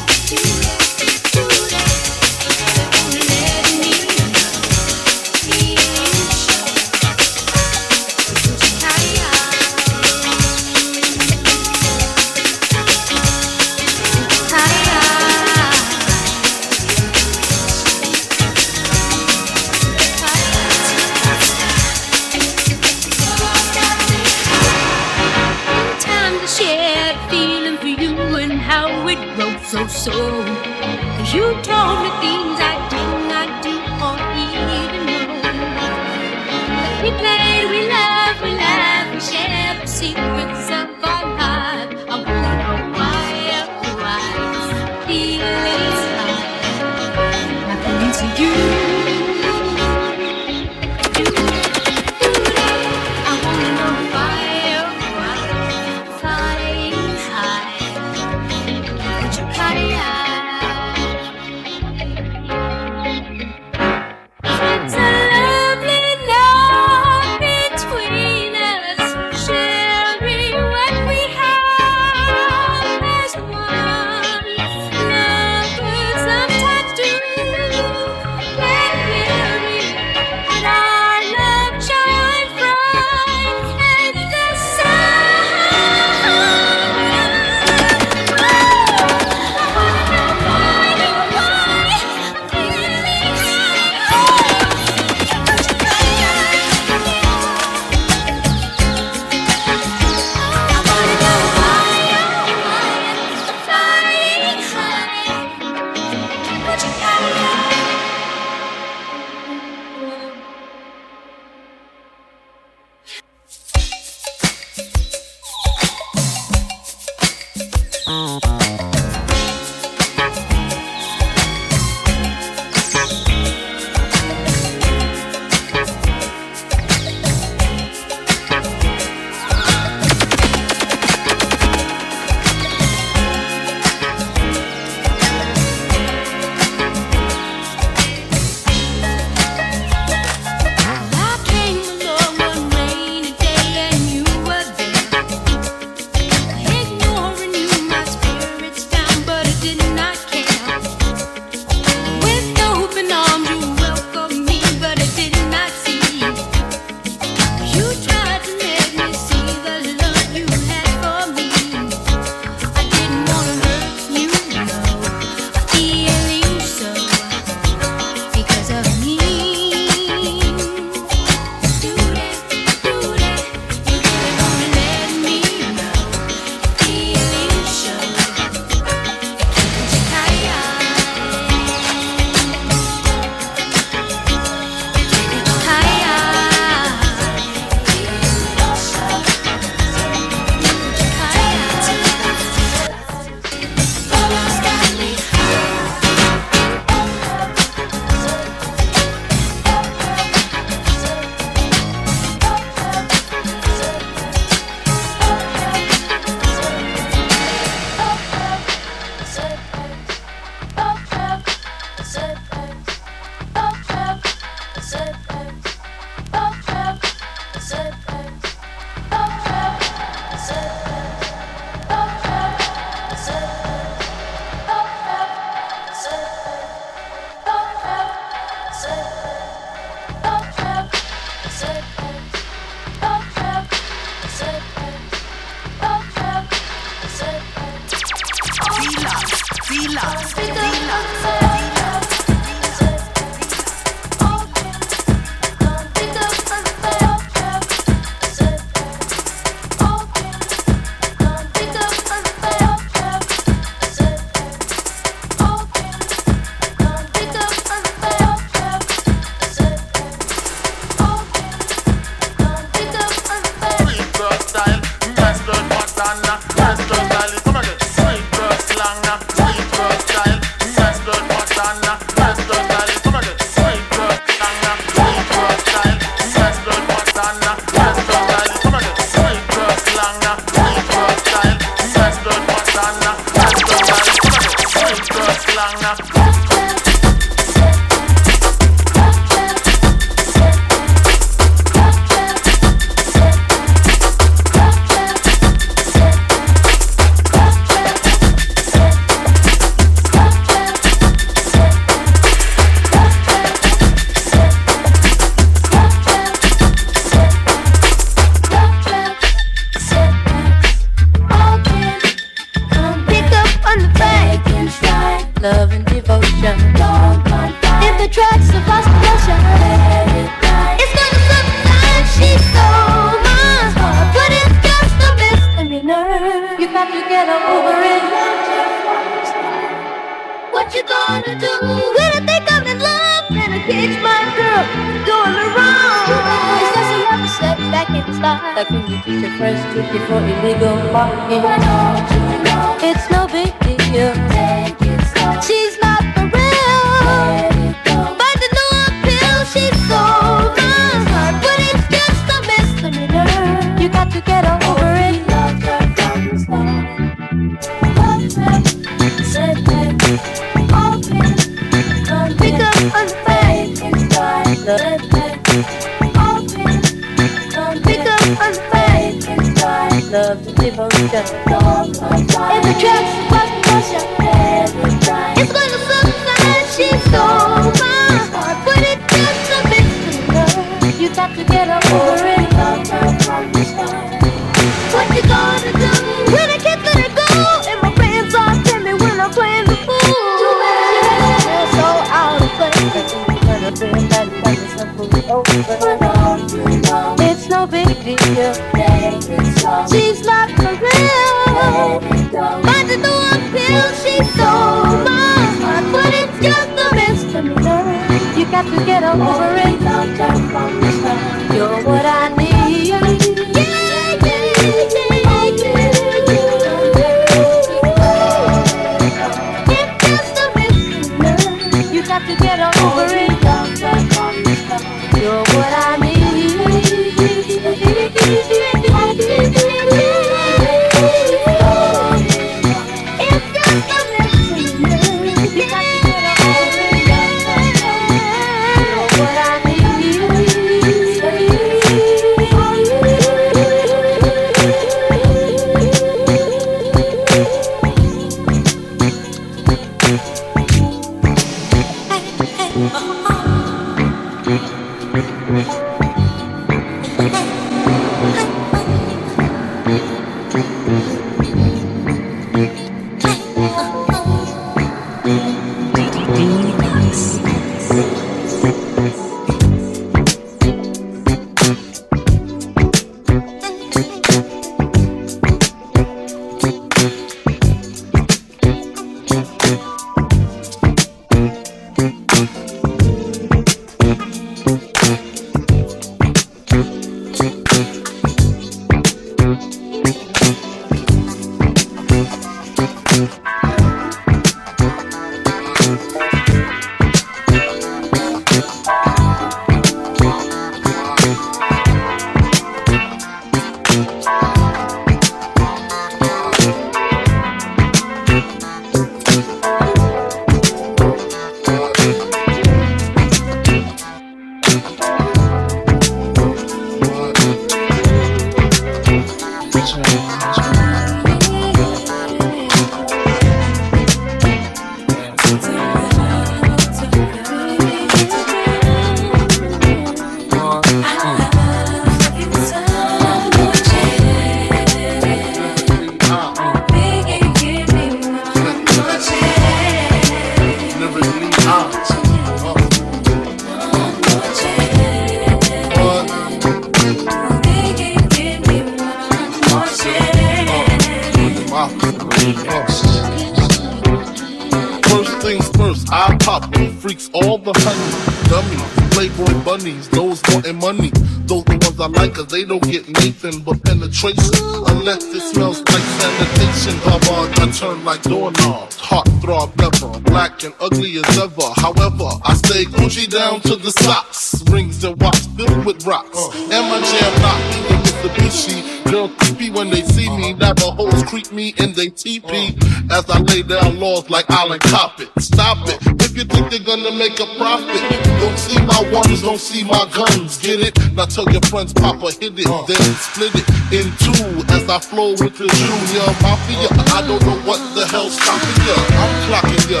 But penetration. Unless it smells like sanitation, baba, I turn like doorknobs. Heart throb never, black and ugly as ever. However, I stay Gucci down to the socks. Rings and watch filled with rocks. And my jam not in Mitsubishi. Girl creepy when they see me. Navajos creep me and they teepee. As I lay down laws like Island Cop it. Stop it. If you think they're gonna make a profit, don't see my ones, don't see my guns. Get it? Now tell your friends, Papa hit it, uh. then split it in two as I flow with the junior mafia. I don't know what the hell's stopping ya. I'm clocking ya.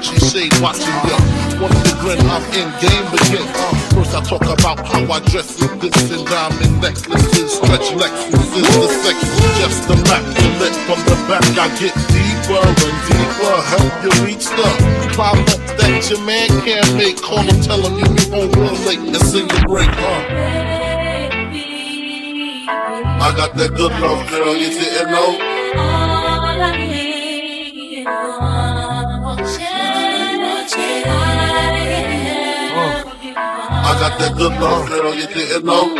Versace shade watching ya. Once the grin, I'm in game begin. First I talk about how I dress with this and diamond necklaces, stretch Lexuses, the sex is just immaculate. From the back I get deeper and deeper, help you reach the climb up that your man can't make. Call him, tell him you be home real late and sing the break. Uh. I got that good love, girl, you didn't know. Got that good love, girl, you didn't know.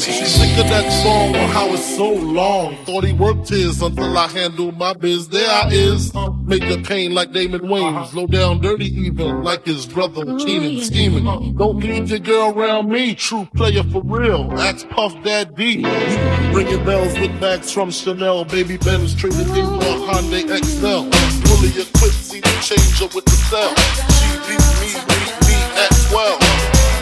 Sick of that song on how it's so long. Thought he worked his until I handled my biz. There I is. Make the pain like Damon Wayans. Low down dirty even like his brother Keenan scheming. Don't leave your girl around me. True player for real. Ask Puff Daddy. Ringing bells with bags from Chanel. Baby Benz traded in for Hyundai Excel. Fully equipped, see the changer with the cell. She beat me, beat me at 12.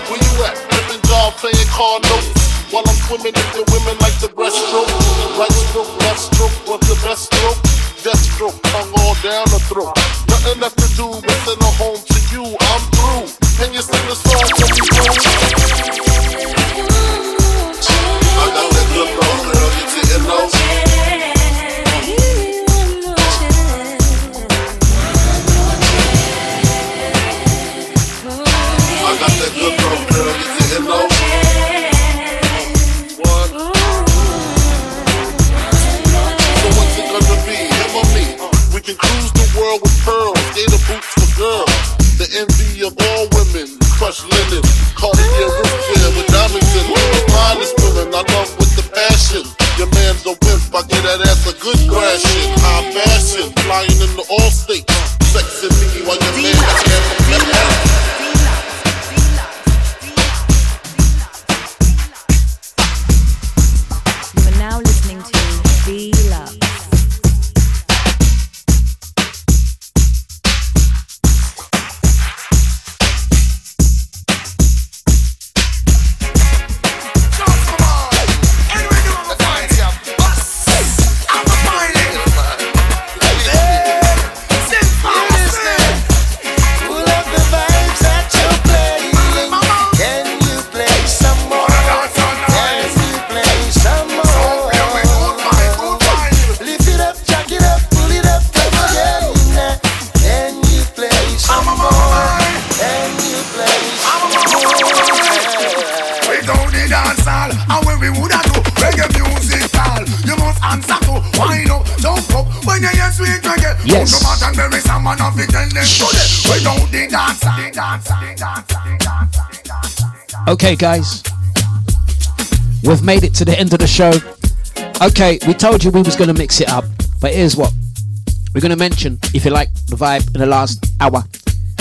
Where you at? Living dog playing card notes. While I'm swimming in the women like the breaststroke. Right stroke, left stroke, what's the best stroke? Death stroke, tongue all down the throat. Nothing left to do but send her home to you. I'm through. Can you sing the song for me, bro? Crushed linen, Cartier roof wear with diamonds in it. The finest women I love with the passion. Your man's a wimp, I get that ass a good thrashing. High fashion, flying in the all states. Sexing me while your man Okay, guys, we've made it to the end of the show. Okay, we told you we was gonna mix it up, but here's what we're gonna mention. If you like the vibe in the last hour,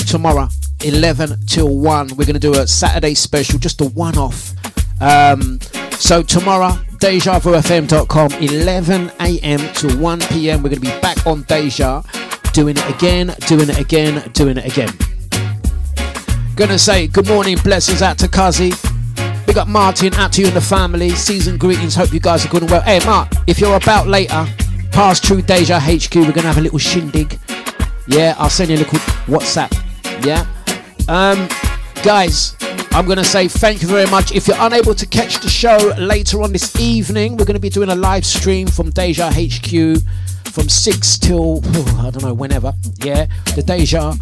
tomorrow, 11 till 1, we're gonna do a Saturday special, just a one-off. Um, so tomorrow, DejaVuFM.com, 11 a.m. to 1 p.m. We're gonna be back on Deja, doing it again, doing it again, doing it again. Gonna say good morning, blessings out to Kazi. Big up Martin, out to you and the family. Season greetings, hope you guys are good and well. Hey, Mark, if you're about later, past True Deja HQ, we're gonna have a little shindig. Yeah, I'll send you a little WhatsApp. Yeah. Um, guys, I'm gonna say thank you very much. If you're unable to catch the show later on this evening, we're gonna be doing a live stream from Deja HQ from six till I don't know whenever. Yeah, the Deja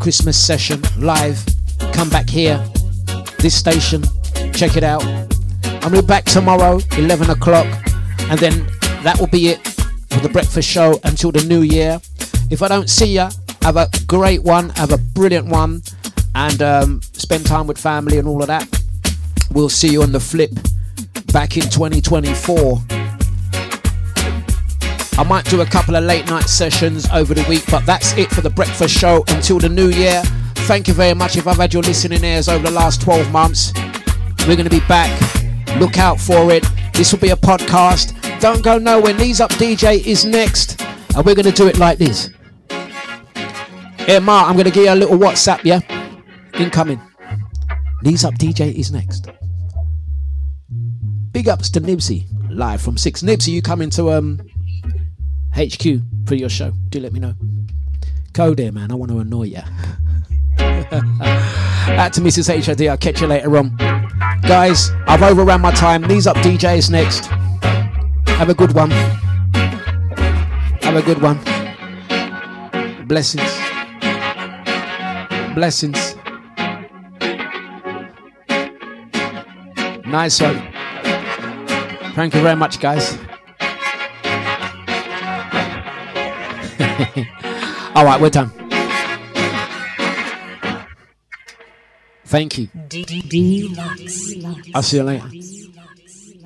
Christmas session live. Come back here, this station, check it out. I'm be back tomorrow, 11 o'clock, and then that will be it for the breakfast show until the new year. If I don't see ya, have a great one, have a brilliant one, and um, spend time with family and all of that. We'll see you on the flip back in 2024. I might do a couple of late night sessions over the week, but that's it for the breakfast show until the new year. Thank you very much if I've had your listening ears over the last 12 months. We're going to be back. Look out for it. This will be a podcast. Don't go nowhere. Knees Up DJ is next. And we're going to do it like this. Hey, Mark, I'm going to give you a little WhatsApp, yeah? Incoming. Knees Up DJ is next. Big ups to Nibsy, live from 6. Nibsy, you coming to um HQ for your show? Do let me know. Go there, man. I want to annoy you. Out to Mrs. HID. I'll catch you later on. Guys, I've overran my time. Knees Up DJs next. Have a good one. Have a good one. Blessings. Blessings. Nice one. Thank you very much, guys. All right, we're done. Thank you. I'll see you later.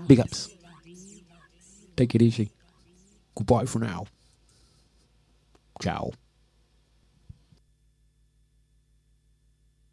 Big ups. Take it easy. Goodbye for now. Ciao.